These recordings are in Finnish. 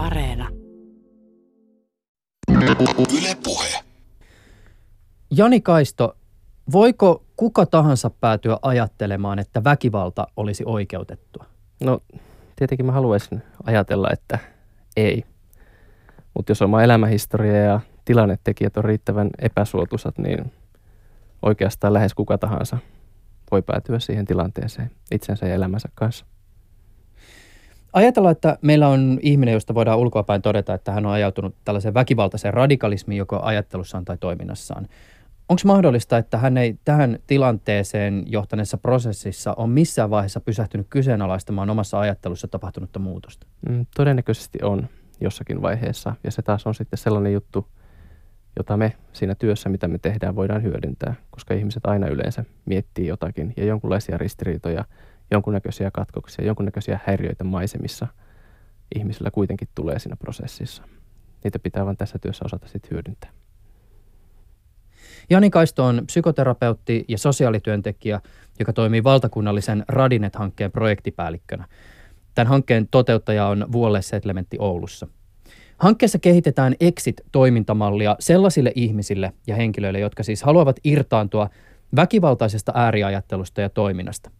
Areena. Yle Puhe. Jani Kaisto, voiko kuka tahansa päätyä ajattelemaan, että väkivalta olisi oikeutettua? No tietenkin mä haluaisin ajatella, että ei. Mutta jos oma elämähistoria ja tilannetekijät on riittävän epäsuotuisat, niin oikeastaan lähes kuka tahansa voi päätyä siihen tilanteeseen itsensä ja elämänsä kanssa. Ajatellaan, että meillä on ihminen, josta voidaan ulkoapäin todeta, että hän on ajautunut tällaiseen väkivaltaiseen radikalismiin joko ajattelussaan tai toiminnassaan. Onko mahdollista, että hän ei tähän tilanteeseen johtaneessa prosessissa on missään vaiheessa pysähtynyt kyseenalaistamaan omassa ajattelussa tapahtunutta muutosta? Mm, todennäköisesti on jossakin vaiheessa. Ja se taas on sitten sellainen juttu, jota me siinä työssä, mitä me tehdään, voidaan hyödyntää, koska ihmiset aina yleensä miettii jotakin ja jonkunlaisia ristiriitoja, jonkunnäköisiä katkoksia, jonkunnäköisiä häiriöitä maisemissa ihmisillä kuitenkin tulee siinä prosessissa. Niitä pitää vain tässä työssä osata sitten hyödyntää. Jani Kaisto on psykoterapeutti ja sosiaalityöntekijä, joka toimii valtakunnallisen Radinet-hankkeen projektipäällikkönä. Tämän hankkeen toteuttaja on Vuolle Settlementti Oulussa. Hankkeessa kehitetään Exit-toimintamallia sellaisille ihmisille ja henkilöille, jotka siis haluavat irtaantua väkivaltaisesta ääriajattelusta ja toiminnasta.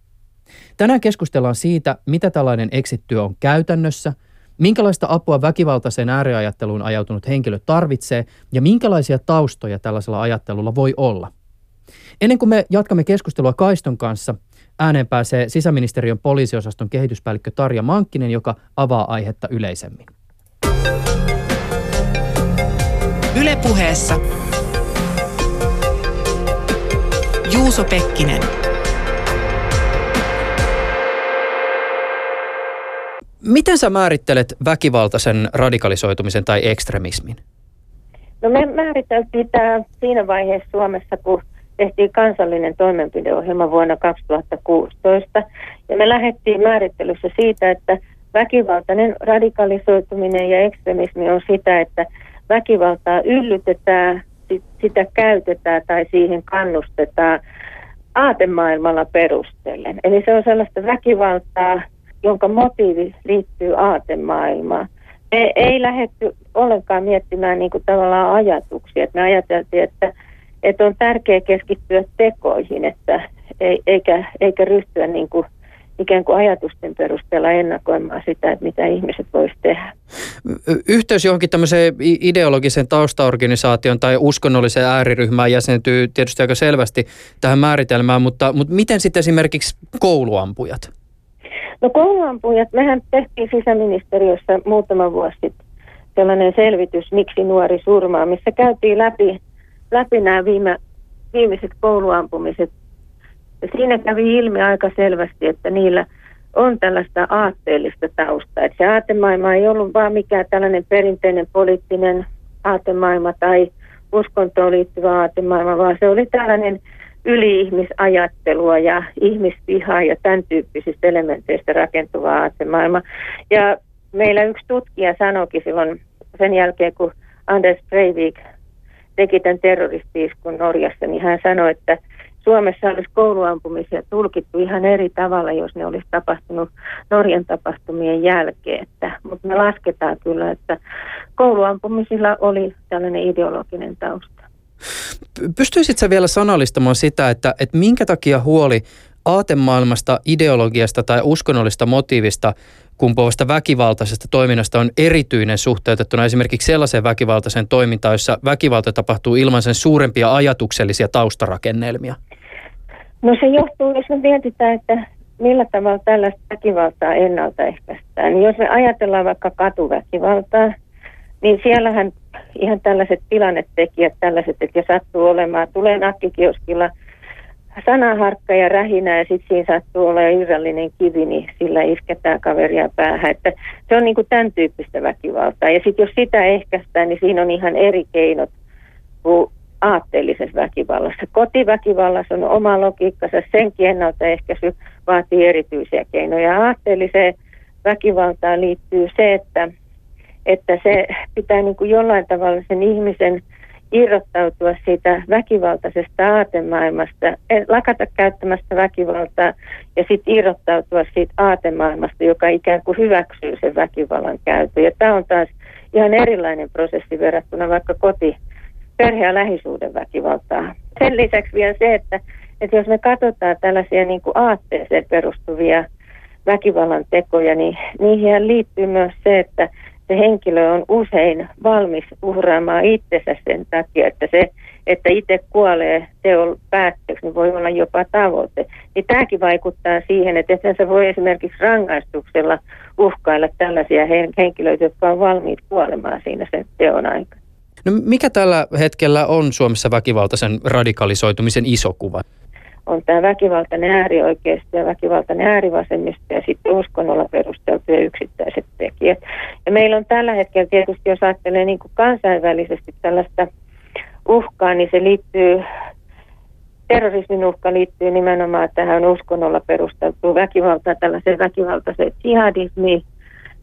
Tänään keskustellaan siitä, mitä tällainen exit-työ on käytännössä – Minkälaista apua väkivaltaiseen ääriajatteluun ajautunut henkilö tarvitsee ja minkälaisia taustoja tällaisella ajattelulla voi olla? Ennen kuin me jatkamme keskustelua Kaiston kanssa, ääneen pääsee sisäministeriön poliisiosaston kehityspäällikkö Tarja Mankkinen, joka avaa aihetta yleisemmin. Ylepuheessa Juuso Pekkinen. Miten sä määrittelet väkivaltaisen radikalisoitumisen tai ekstremismin? No me määriteltiin tämä siinä vaiheessa Suomessa, kun tehtiin kansallinen toimenpideohjelma vuonna 2016. Ja me lähdettiin määrittelyssä siitä, että väkivaltainen radikalisoituminen ja ekstremismi on sitä, että väkivaltaa yllytetään, sitä käytetään tai siihen kannustetaan aatemaailmalla perustellen. Eli se on sellaista väkivaltaa, jonka motiivi liittyy aatemaailmaan. Me ei lähdetty ollenkaan miettimään niin kuin tavallaan ajatuksia. Me ajateltiin, että, että on tärkeää keskittyä tekoihin, että ei, eikä, eikä ryhtyä niin kuin ikään kuin ajatusten perusteella ennakoimaan sitä, että mitä ihmiset voisivat tehdä. Yhteys johonkin tämmöiseen ideologisen taustaorganisaation tai uskonnolliseen ääriryhmään jäsentyy tietysti aika selvästi tähän määritelmään, mutta, mutta miten sitten esimerkiksi kouluampujat? No kouluampujat, mehän tehtiin sisäministeriössä muutama vuosi sellainen selvitys, miksi nuori surmaa, missä käytiin läpi, läpi nämä viime, viimeiset kouluampumiset. Ja siinä kävi ilmi aika selvästi, että niillä on tällaista aatteellista taustaa. Että se aatemaailma ei ollut vaan mikään tällainen perinteinen poliittinen aatemaailma tai uskontoon liittyvä aatemaailma, vaan se oli tällainen yli-ihmisajattelua ja ihmisvihaa ja tämän tyyppisistä elementeistä rakentuvaa aatemaailma. Ja meillä yksi tutkija sanoikin silloin sen jälkeen, kun Anders Breivik teki tämän terroristiiskun Norjassa, niin hän sanoi, että Suomessa olisi kouluampumisia tulkittu ihan eri tavalla, jos ne olisi tapahtunut Norjan tapahtumien jälkeen. Mutta me lasketaan kyllä, että kouluampumisilla oli tällainen ideologinen tausta. Pystyisitkö vielä sanallistamaan sitä, että, että minkä takia huoli aatemaailmasta, ideologiasta tai uskonnollista motiivista kumpuavasta väkivaltaisesta toiminnasta on erityinen suhteutettuna esimerkiksi sellaiseen väkivaltaiseen toimintaan, jossa väkivalta tapahtuu ilman sen suurempia ajatuksellisia taustarakennelmia? No se johtuu, jos me mietitään, että millä tavalla tällaista väkivaltaa ennaltaehkäistään. Niin jos me ajatellaan vaikka katuväkivaltaa, niin siellähän ihan tällaiset tilannetekijät, tällaiset, että jos sattuu olemaan, tulee nakkikioskilla sanaharkka ja rähinä ja sitten siinä sattuu olla irrallinen kivi, niin sillä isketään kaveria päähän. Että se on niin kuin tämän tyyppistä väkivaltaa. Ja sitten jos sitä ehkäistään, niin siinä on ihan eri keinot kuin aatteellisessa väkivallassa. Kotiväkivallassa on oma logiikkansa, senkin ennaltaehkäisy vaatii erityisiä keinoja. Aatteelliseen väkivaltaan liittyy se, että että se pitää niin kuin jollain tavalla sen ihmisen irrottautua siitä väkivaltaisesta aatemaailmasta, lakata käyttämästä väkivaltaa ja sitten irrottautua siitä aatemaailmasta, joka ikään kuin hyväksyy sen väkivallan käytön. Ja tämä on taas ihan erilainen prosessi verrattuna vaikka koti, perhe- ja lähisuuden väkivaltaa. Sen lisäksi vielä se, että, että jos me katsotaan tällaisia niin kuin aatteeseen perustuvia väkivallan tekoja, niin niihin liittyy myös se, että se henkilö on usein valmis uhraamaan itsensä sen takia, että se, että itse kuolee teon päätteeksi, niin voi olla jopa tavoite. Niin tämäkin vaikuttaa siihen, että se voi esimerkiksi rangaistuksella uhkailla tällaisia henkilöitä, jotka on valmiit kuolemaan siinä sen teon aikana. No mikä tällä hetkellä on Suomessa väkivaltaisen radikalisoitumisen iso kuva? On tämä väkivaltainen äärioikeisto ja väkivaltainen äärivasemmisto ja sitten uskonnolla perusteltuja yksittäiset tekijät. Ja meillä on tällä hetkellä tietysti, jos ajattelee niin kuin kansainvälisesti tällaista uhkaa, niin se liittyy, terrorismin uhka liittyy nimenomaan tähän uskonnolla perusteltuun väkivaltaan, tällaiseen väkivaltaiseen jihadismiin.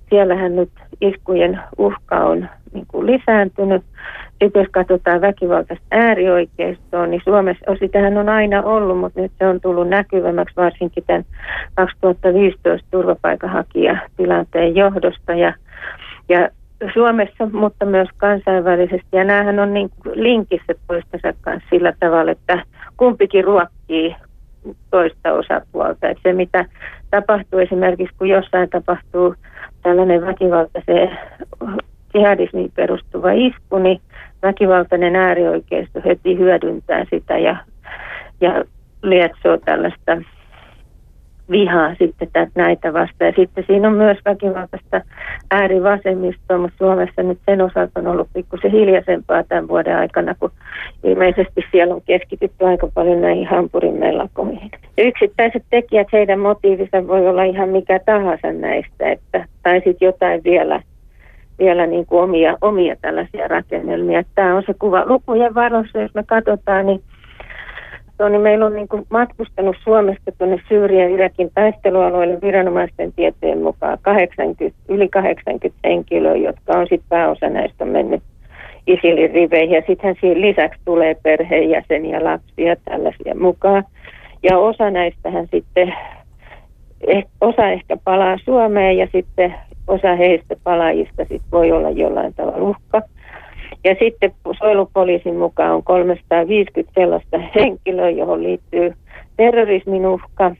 Siellähän nyt iskujen uhka on niin kuin lisääntynyt. Sitten jos katsotaan väkivaltaista äärioikeistoa, niin Suomessa, sitähän on aina ollut, mutta nyt se on tullut näkyvämmäksi varsinkin tämän 2015 turvapaikanhakijatilanteen johdosta. Ja, ja Suomessa, mutta myös kansainvälisesti. Ja näähän on niin linkissä toistensa kanssa sillä tavalla, että kumpikin ruokkii toista osapuolta. Että se, mitä tapahtuu esimerkiksi, kun jossain tapahtuu tällainen väkivaltaiseen jihadismiin perustuva isku, niin väkivaltainen äärioikeisto heti hyödyntää sitä ja, ja lietsoo tällaista vihaa sitten näitä vastaan. Ja sitten siinä on myös väkivaltaista äärivasemmistoa, mutta Suomessa nyt sen osalta on ollut pikkusen hiljaisempaa tämän vuoden aikana, kun ilmeisesti siellä on keskitytty aika paljon näihin Hampurin mellakoihin. Yksittäiset tekijät, heidän motiivinsa voi olla ihan mikä tahansa näistä, että, tai sitten jotain vielä vielä niin kuin omia, omia tällaisia rakennelmia. Tämä on se kuva lukujen varossa, jos me katsotaan, niin, niin meillä on niin kuin matkustanut Suomesta tuonne Syyrian Irakin taistelualueelle viranomaisten tietojen mukaan 80, yli 80 henkilöä, jotka on sitten pääosa näistä mennyt ISILin riveihin. Ja sittenhän siinä lisäksi tulee perheenjäseniä, lapsia tällaisia mukaan. Ja osa näistähän sitten, eh, osa ehkä palaa Suomeen ja sitten osa heistä palaajista sit voi olla jollain tavalla uhka. Ja sitten suojelupoliisin mukaan on 350 sellaista henkilöä, johon liittyy terrorismin uhka.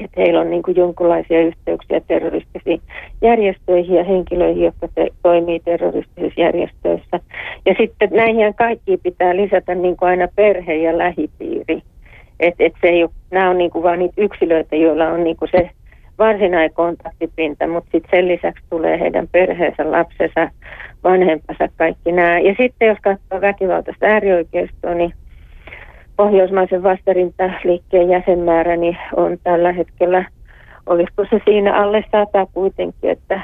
Että heillä on niin kuin jonkinlaisia yhteyksiä terroristisiin järjestöihin ja henkilöihin, jotka te, toimii terroristisissa järjestöissä. Ja sitten näihin kaikkiin pitää lisätä niin kuin aina perhe ja lähipiiri. Et, et se ei ole, nämä on niin kuin vain niitä yksilöitä, joilla on niin kuin se varsinainen kontaktipinta, mutta sitten sen lisäksi tulee heidän perheensä, lapsensa, vanhempansa, kaikki nämä. Ja sitten jos katsoo väkivaltaista äärioikeistoa, niin pohjoismaisen vastarintaliikkeen jäsenmäärä niin on tällä hetkellä, olisiko se siinä alle sata kuitenkin, että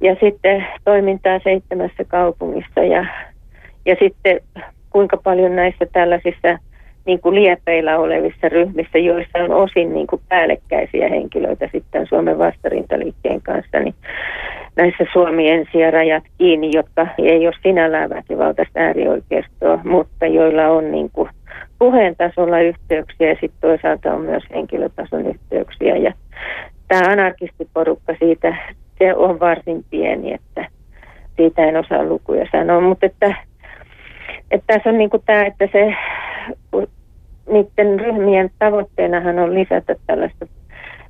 ja sitten toimintaa seitsemässä kaupungissa ja, ja sitten kuinka paljon näissä tällaisissa niin kuin liepeillä olevissa ryhmissä, joissa on osin niin kuin päällekkäisiä henkilöitä sitten Suomen vastarintaliikkeen kanssa, niin näissä Suomi ensi ja rajat kiinni, jotka ei ole sinällään väkivaltaista äärioikeistoa, mutta joilla on niin kuin puheen tasolla yhteyksiä ja sitten toisaalta on myös henkilötason yhteyksiä. Ja tämä anarkistiporukka siitä, se on varsin pieni, että siitä en osaa lukuja sanoa, mutta että, että tässä on niin kuin tämä, että se niiden ryhmien tavoitteenahan on lisätä tällaista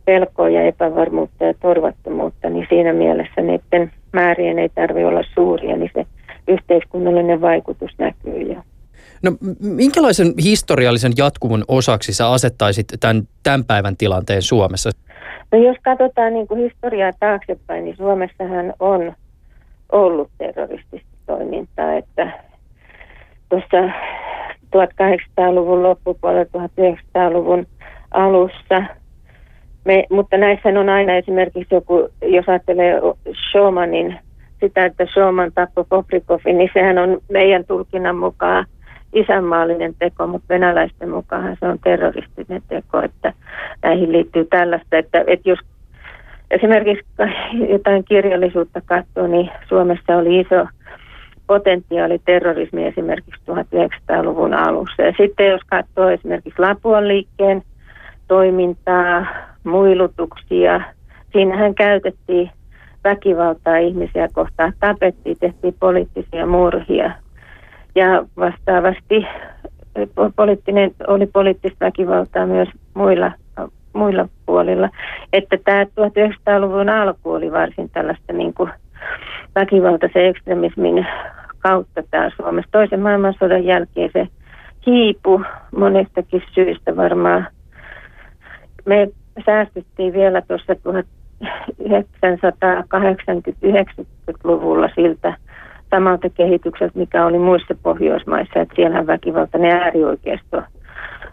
pelkoa ja epävarmuutta ja torvattomuutta, niin siinä mielessä niiden määrien ei tarvitse olla suuria, niin se yhteiskunnallinen vaikutus näkyy jo. No minkälaisen historiallisen jatkumun osaksi sä asettaisit tämän, tämän päivän tilanteen Suomessa? No jos katsotaan niin kuin historiaa taaksepäin, niin Suomessahan on ollut terroristista toimintaa, että tuossa 1800-luvun loppupuolella, 1900-luvun alussa. Me, mutta näissä on aina esimerkiksi joku, jos ajattelee Showmanin, sitä, että Showman tappoi Poprikovin, niin sehän on meidän tulkinnan mukaan isänmaallinen teko, mutta venäläisten mukaan se on terroristinen teko, että näihin liittyy tällaista, että, että jos esimerkiksi jotain kirjallisuutta katsoo, niin Suomessa oli iso potentiaali terrorismi esimerkiksi 1900-luvun alussa. Ja sitten jos katsoo esimerkiksi Lapuan liikkeen toimintaa, muilutuksia, siinähän käytettiin väkivaltaa ihmisiä kohtaan, tapettiin, tehtiin poliittisia murhia. Ja vastaavasti poliittinen, oli poliittista väkivaltaa myös muilla, muilla puolilla. Että tämä 1900-luvun alku oli varsin tällaista niin kuin väkivaltaisen ekstremismin kautta täällä Suomessa. Toisen maailmansodan jälkeen se hiipu monestakin syystä varmaan. Me säästyttiin vielä tuossa 1980-90-luvulla siltä samalta kehitykseltä, mikä oli muissa Pohjoismaissa, että siellä väkivaltainen äärioikeisto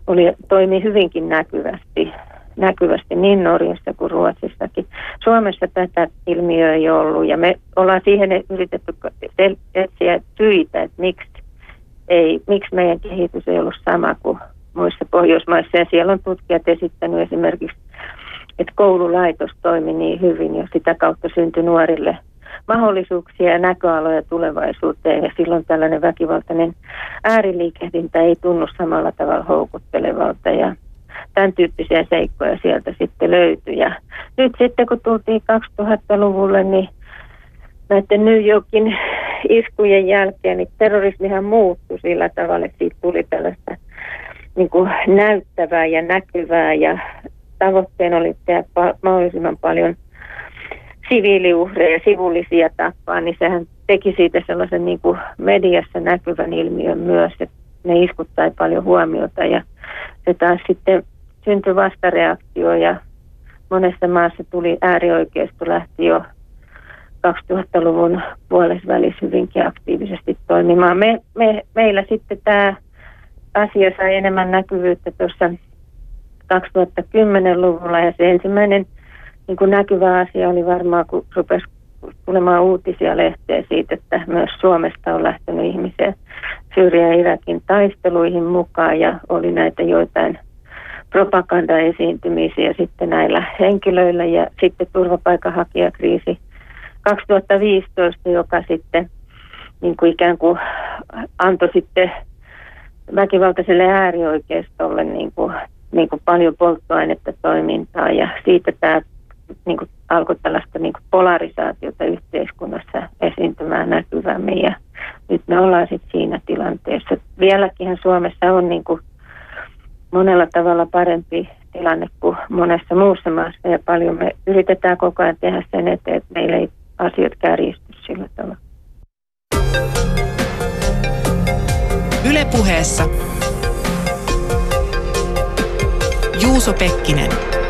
oli, toimi hyvinkin näkyvästi, näkyvästi niin Norjassa kuin Ruotsissakin. Suomessa tätä ilmiöä ei ollut ja me ollaan siihen yritetty etsiä syitä, että miksi, ei, miksi meidän kehitys ei ollut sama kuin muissa Pohjoismaissa. Ja siellä on tutkijat esittänyt esimerkiksi, että koululaitos toimi niin hyvin ja sitä kautta syntyi nuorille – mahdollisuuksia ja näköaloja tulevaisuuteen ja silloin tällainen väkivaltainen ääriliikehdintä ei tunnu samalla tavalla houkuttelevalta ja tämän tyyppisiä seikkoja sieltä sitten löytyi. Ja nyt sitten kun tultiin 2000-luvulle, niin näiden New Yorkin iskujen jälkeen, niin terrorismihan muuttui sillä tavalla, että siitä tuli tällaista niin kuin näyttävää ja näkyvää ja tavoitteena oli tehdä mahdollisimman paljon siviiliuhreja, sivullisia tappaa, niin sehän teki siitä sellaisen niin kuin mediassa näkyvän ilmiön myös, että ne iskut sai paljon huomiota ja se taas sitten syntyi vastareaktio ja monessa maassa tuli äärioikeisto lähti jo 2000-luvun puolessa välissä hyvinkin aktiivisesti toimimaan. Me, me, meillä sitten tämä asia sai enemmän näkyvyyttä tuossa 2010-luvulla ja se ensimmäinen niin näkyvä asia oli varmaan, kun rupesi tulemaan uutisia lehteen siitä, että myös Suomesta on lähtenyt ihmisiä Syyrian ja Irakin taisteluihin mukaan ja oli näitä joitain propagandaesiintymisiä sitten näillä henkilöillä. Ja sitten turvapaikanhakijakriisi 2015, joka sitten niin kuin ikään kuin antoi sitten väkivaltaiselle äärioikeistolle niin kuin, niin kuin paljon polttoainetta toimintaa ja siitä tämä niin kuin alkoi tällaista niin kuin polarisaatiota yhteiskunnassa esiintymään näkyvämmin ja nyt me ollaan sitten siinä tilanteessa. Vieläkin Suomessa on niin kuin monella tavalla parempi tilanne kuin monessa muussa maassa ja paljon me yritetään koko ajan tehdä sen eteen, että meillä ei asiat kärjisty sillä tavalla. Ylepuheessa Juuso Pekkinen.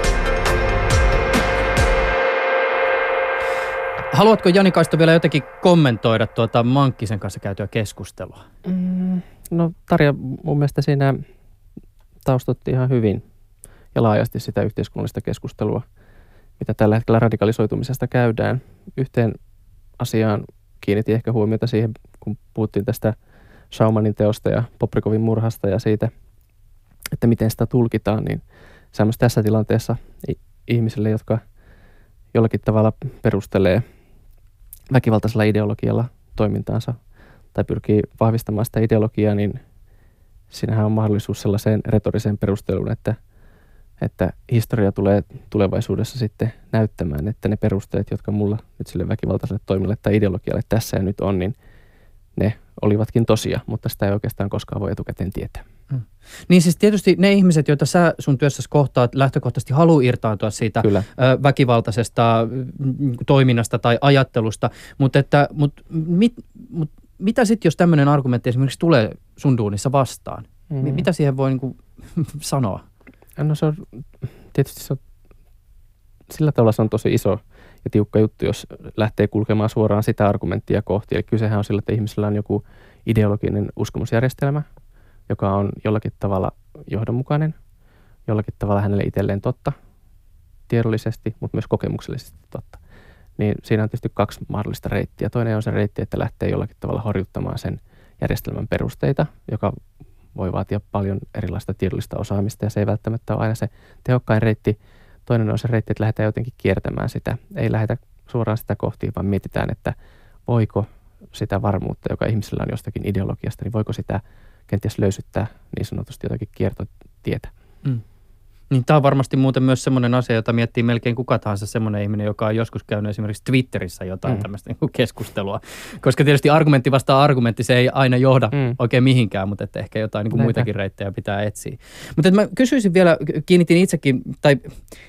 Haluatko Jani Kaisto vielä jotenkin kommentoida tuota Mankkisen kanssa käytyä keskustelua? Mm, no Tarja, mun mielestä siinä taustotti ihan hyvin ja laajasti sitä yhteiskunnallista keskustelua, mitä tällä hetkellä radikalisoitumisesta käydään. Yhteen asiaan kiinnitin ehkä huomiota siihen, kun puhuttiin tästä Schaumanin teosta ja Poprikovin murhasta ja siitä, että miten sitä tulkitaan, niin tässä tilanteessa ihmisille, jotka jollakin tavalla perustelee väkivaltaisella ideologialla toimintaansa tai pyrkii vahvistamaan sitä ideologiaa, niin siinähän on mahdollisuus sellaiseen retoriseen perusteluun, että, että historia tulee tulevaisuudessa sitten näyttämään, että ne perusteet, jotka mulla nyt sille väkivaltaiselle toimille tai ideologialle tässä ja nyt on, niin ne olivatkin tosia, mutta sitä ei oikeastaan koskaan voi etukäteen tietää. Mm. Niin siis tietysti ne ihmiset, joita sä sun työssäsi kohtaat, lähtökohtaisesti haluaa irtaantua siitä Kyllä. Väkivaltaisesta mm, toiminnasta tai ajattelusta, mutta että, mut, mit, mut, mitä sitten, jos tämmöinen argumentti esimerkiksi tulee sun duunissa vastaan? Mm. Mitä siihen voi niin kuin, sanoa? No se on, tietysti se on, sillä tavalla se on tosi iso ja tiukka juttu, jos lähtee kulkemaan suoraan sitä argumenttia kohti. Eli kysehän on sillä, että ihmisellä on joku ideologinen uskomusjärjestelmä, joka on jollakin tavalla johdonmukainen, jollakin tavalla hänelle itselleen totta, tiedollisesti, mutta myös kokemuksellisesti totta. Niin siinä on tietysti kaksi mahdollista reittiä. Toinen on se reitti, että lähtee jollakin tavalla horjuttamaan sen järjestelmän perusteita, joka voi vaatia paljon erilaista tiedollista osaamista ja se ei välttämättä ole aina se tehokkain reitti. Toinen on se reitti, että lähdetään jotenkin kiertämään sitä. Ei lähdetä suoraan sitä kohti, vaan mietitään, että voiko sitä varmuutta, joka ihmisellä on jostakin ideologiasta, niin voiko sitä kenties löysyttää niin sanotusti jotakin kiertotietä. Mm. Niin tämä on varmasti muuten myös semmoinen asia, jota miettii melkein kuka tahansa semmoinen ihminen, joka on joskus käynyt esimerkiksi Twitterissä jotain mm. tämmöistä niin keskustelua. Koska tietysti argumentti vastaa argumentti, se ei aina johda mm. oikein mihinkään, mutta että ehkä jotain niin kuin muitakin reittejä pitää etsiä. Mutta mä kysyisin vielä, kiinnitin itsekin, tai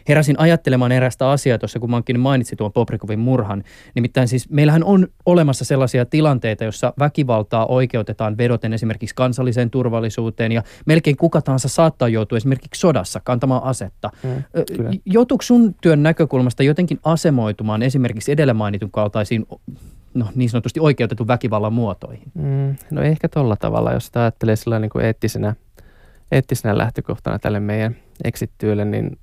heräsin ajattelemaan erästä asiaa tuossa, kun Mankkin mainitsi tuon Poprikovin murhan. Nimittäin siis meillähän on olemassa sellaisia tilanteita, jossa väkivaltaa oikeutetaan vedoten esimerkiksi kansalliseen turvallisuuteen, ja melkein kuka tahansa saattaa joutua esimerkiksi sodassa kantamaan omaa asetta. Mm, Joutuuko sun työn näkökulmasta jotenkin asemoitumaan esimerkiksi edellä mainitun kaltaisiin no, niin sanotusti oikeutetun väkivallan muotoihin? Mm, no ehkä tuolla tavalla, jos sitä ajattelee sillä niin kuin eettisenä, eettisenä lähtökohtana tälle meidän exit-työlle, niin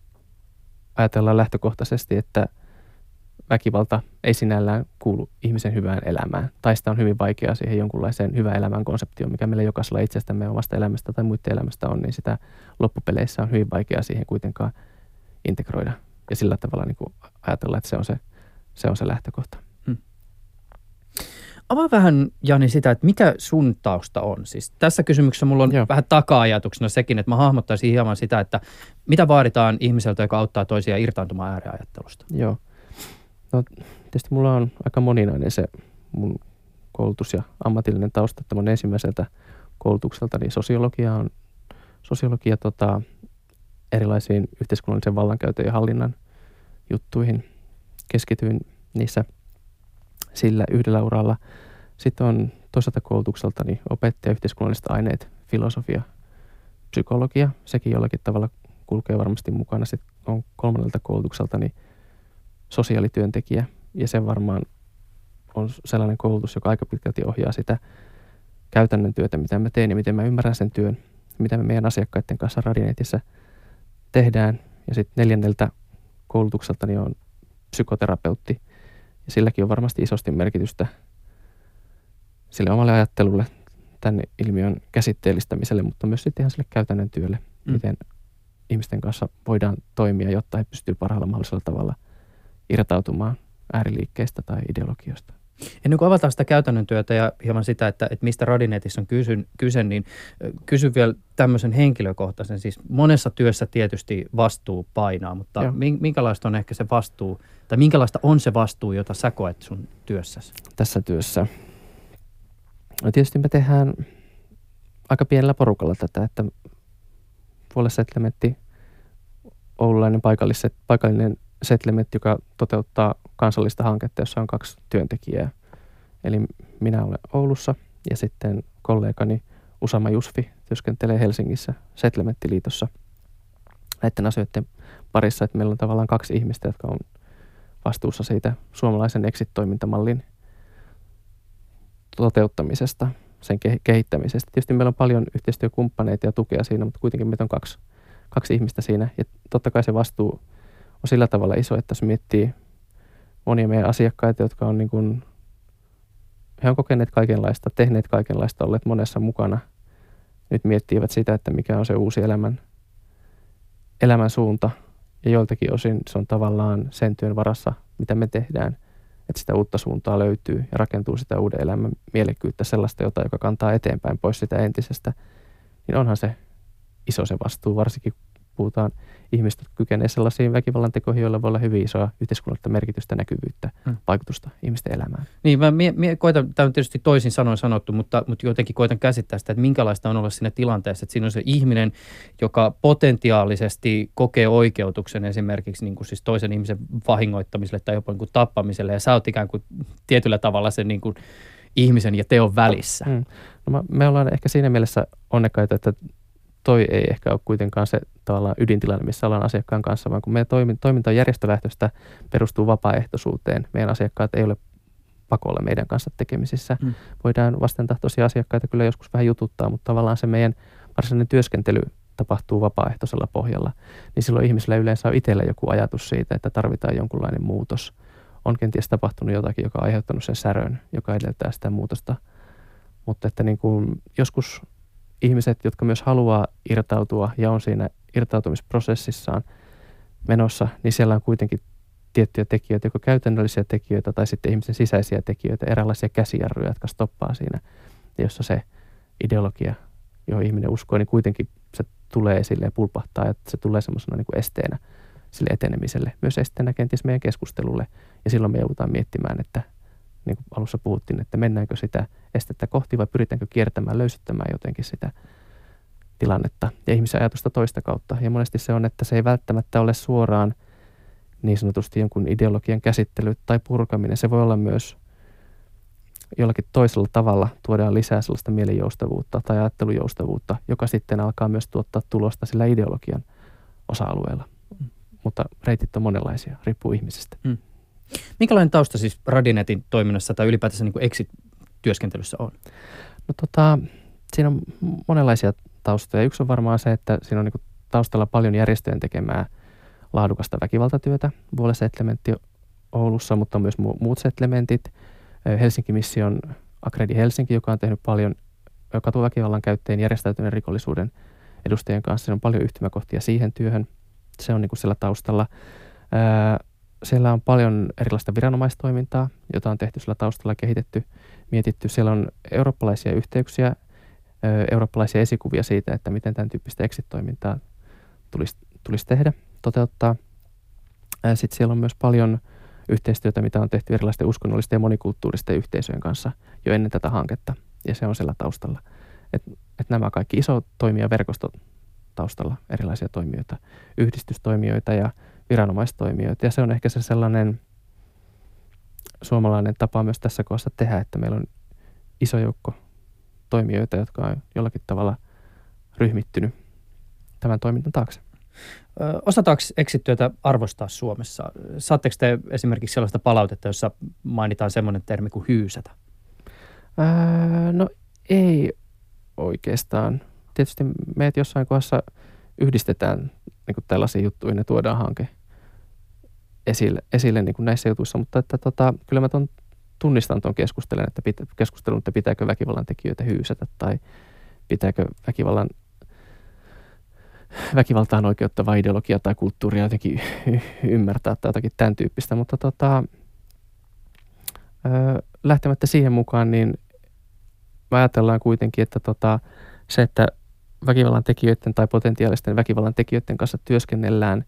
ajatellaan lähtökohtaisesti, että – väkivalta ei sinällään kuulu ihmisen hyvään elämään. Tai sitä on hyvin vaikeaa siihen jonkunlaiseen hyvän elämän konseptioon, mikä meillä jokaisella itsestämme omasta elämästä tai muiden elämästä on, niin sitä loppupeleissä on hyvin vaikeaa siihen kuitenkaan integroida. Ja sillä tavalla niin kuin ajatella, että se on se, se, on se lähtökohta. Hmm. Avaa vähän, Jani, sitä, että mikä sun tausta on. Siis tässä kysymyksessä mulla on Joo. vähän taka-ajatuksena sekin, että mä hahmottaisin hieman sitä, että mitä vaaditaan ihmiseltä, joka auttaa toisia irtaantumaan ääriajattelusta. Joo. No tietysti mulla on aika moninainen se mun koulutus ja ammatillinen tausta. Tämän ensimmäiseltä koulutukselta niin sosiologia on sosiologia tota, erilaisiin yhteiskunnallisen vallankäytön ja hallinnan juttuihin. Keskityin niissä sillä yhdellä uralla. Sitten on toisaalta koulutukselta niin opettaja yhteiskunnalliset aineet, filosofia, psykologia. Sekin jollakin tavalla kulkee varmasti mukana. Sitten on kolmannelta koulutukselta niin sosiaalityöntekijä ja se varmaan on sellainen koulutus, joka aika pitkälti ohjaa sitä käytännön työtä, mitä mä teen ja miten mä ymmärrän sen työn, mitä me meidän asiakkaiden kanssa Radinetissä tehdään. Ja sitten neljänneltä koulutukselta on psykoterapeutti ja silläkin on varmasti isosti merkitystä sille omalle ajattelulle, tänne ilmiön käsitteellistämiselle, mutta myös sitten ihan sille käytännön työlle, mm. miten ihmisten kanssa voidaan toimia, jotta he pystyvät parhaalla mahdollisella tavalla – irtautumaan ääriliikkeistä tai ideologioista. Ennen kuin avataan sitä käytännön työtä ja hieman sitä, että, että mistä Radinetissa on kysyn, kyse, niin kysyn vielä tämmöisen henkilökohtaisen. Siis monessa työssä tietysti vastuu painaa, mutta Joo. minkälaista on ehkä se vastuu, tai minkälaista on se vastuu, jota sä koet sun työssäsi? Tässä työssä. No tietysti me tehdään aika pienellä porukalla tätä, että puolelle oululainen paikallinen Settlement, joka toteuttaa kansallista hanketta, jossa on kaksi työntekijää. Eli minä olen Oulussa ja sitten kollegani Usama Jusfi työskentelee Helsingissä Settlementtiliitossa näiden asioiden parissa, että meillä on tavallaan kaksi ihmistä, jotka on vastuussa siitä suomalaisen exit-toimintamallin toteuttamisesta, sen kehittämisestä. Tietysti meillä on paljon yhteistyökumppaneita ja tukea siinä, mutta kuitenkin meitä on kaksi, kaksi ihmistä siinä. Ja totta kai se vastuu on sillä tavalla iso, että jos miettii monia meidän asiakkaita, jotka on niin kuin, he on kokeneet kaikenlaista, tehneet kaikenlaista, olleet monessa mukana. Nyt miettivät sitä, että mikä on se uusi elämän, elämän suunta. Ja joiltakin osin se on tavallaan sen työn varassa, mitä me tehdään, että sitä uutta suuntaa löytyy ja rakentuu sitä uuden elämän mielekkyyttä, sellaista jota, joka kantaa eteenpäin pois sitä entisestä. Niin onhan se iso se vastuu, varsinkin puhutaan ihmistä kykenee sellaisiin väkivallan tekoihin, joilla voi olla hyvin isoa yhteiskunnallista merkitystä, näkyvyyttä, mm. vaikutusta ihmisten elämään. Niin, mä mie- mie- koitan, tämä on tietysti toisin sanoin sanottu, mutta, mutta jotenkin koitan käsittää sitä, että minkälaista on olla siinä tilanteessa, että siinä on se ihminen, joka potentiaalisesti kokee oikeutuksen esimerkiksi niin kuin siis toisen ihmisen vahingoittamiselle tai jopa niin kuin tappamiselle, ja sä oot ikään kuin tietyllä tavalla sen niin kuin ihmisen ja teon välissä. Mm. No, me ollaan ehkä siinä mielessä onnekkaita, että toi ei ehkä ole kuitenkaan se tavallaan ydintilanne, missä ollaan asiakkaan kanssa, vaan kun meidän toiminta on järjestölähtöistä, perustuu vapaaehtoisuuteen. Meidän asiakkaat ei ole pakolla meidän kanssa tekemisissä. Mm. Voidaan vastentahtoisia asiakkaita kyllä joskus vähän jututtaa, mutta tavallaan se meidän varsinainen työskentely tapahtuu vapaaehtoisella pohjalla, niin silloin ihmisillä yleensä on itsellä joku ajatus siitä, että tarvitaan jonkunlainen muutos. On kenties tapahtunut jotakin, joka on aiheuttanut sen särön, joka edeltää sitä muutosta. Mutta että niin kuin joskus ihmiset, jotka myös haluaa irtautua ja on siinä irtautumisprosessissaan menossa, niin siellä on kuitenkin tiettyjä tekijöitä, joko käytännöllisiä tekijöitä tai sitten ihmisen sisäisiä tekijöitä, eräänlaisia käsijarruja, jotka stoppaa siinä, jossa se ideologia, johon ihminen uskoo, niin kuitenkin se tulee esille ja pulpahtaa, että se tulee semmoisena niin esteenä sille etenemiselle, myös esteenä kenties meidän keskustelulle. Ja silloin me joudutaan miettimään, että niin kuin alussa puhuttiin, että mennäänkö sitä estettä kohti vai pyritäänkö kiertämään, löysyttämään jotenkin sitä tilannetta ja ihmisen ajatusta toista kautta. Ja monesti se on, että se ei välttämättä ole suoraan niin sanotusti jonkun ideologian käsittely tai purkaminen. Se voi olla myös jollakin toisella tavalla tuodaan lisää sellaista mielenjoustavuutta tai ajattelujoustavuutta, joka sitten alkaa myös tuottaa tulosta sillä ideologian osa-alueella. Mm. Mutta reitit on monenlaisia, riippuu ihmisestä. Mm. Minkälainen tausta siis Radinetin toiminnassa tai ylipäätänsä niin exit-työskentelyssä on? No tota, siinä on monenlaisia taustoja. Yksi on varmaan se, että siinä on niin taustalla paljon järjestöjen tekemää laadukasta väkivaltatyötä. Vuole settlementti Oulussa, mutta myös muut settlementit. Helsinki Mission Akredi Helsinki, joka on tehnyt paljon katuväkivallan käyttäjien järjestäytyneen rikollisuuden edustajien kanssa. Siinä on paljon yhtymäkohtia siihen työhön. Se on niin kuin siellä taustalla. Siellä on paljon erilaista viranomaistoimintaa, jota on tehty sillä taustalla kehitetty, mietitty. Siellä on eurooppalaisia yhteyksiä, eurooppalaisia esikuvia siitä, että miten tämän tyyppistä exit-toimintaa tulisi, tulisi tehdä, toteuttaa. Sitten siellä on myös paljon yhteistyötä, mitä on tehty erilaisten uskonnollisten ja monikulttuuristen yhteisöjen kanssa jo ennen tätä hanketta, ja se on siellä taustalla. Et, et nämä kaikki iso toimija verkosto taustalla, erilaisia toimijoita, yhdistystoimijoita ja viranomaistoimijoita. Ja se on ehkä se sellainen suomalainen tapa myös tässä kohdassa tehdä, että meillä on iso joukko toimijoita, jotka on jollakin tavalla ryhmittynyt tämän toiminnan taakse. Osataanko eksityötä arvostaa Suomessa? Saatteko te esimerkiksi sellaista palautetta, jossa mainitaan semmoinen termi kuin hyysätä? Öö, no ei oikeastaan. Tietysti meitä jossain kohdassa yhdistetään niin kuin tällaisia juttuja, ne tuodaan hanke esille, esille niin kuin näissä jutuissa, mutta että tota, kyllä mä ton, tunnistan tuon keskustelun, että, pitä, keskustelun, että pitääkö väkivallan tekijöitä hyysätä tai pitääkö väkivallan väkivaltaan oikeuttava ideologia tai kulttuuria jotenkin ymmärtää tai jotakin tämän tyyppistä, mutta tota, lähtemättä siihen mukaan, niin me ajatellaan kuitenkin, että tota, se, että väkivallan tekijöiden tai potentiaalisten väkivallan tekijöiden kanssa työskennellään,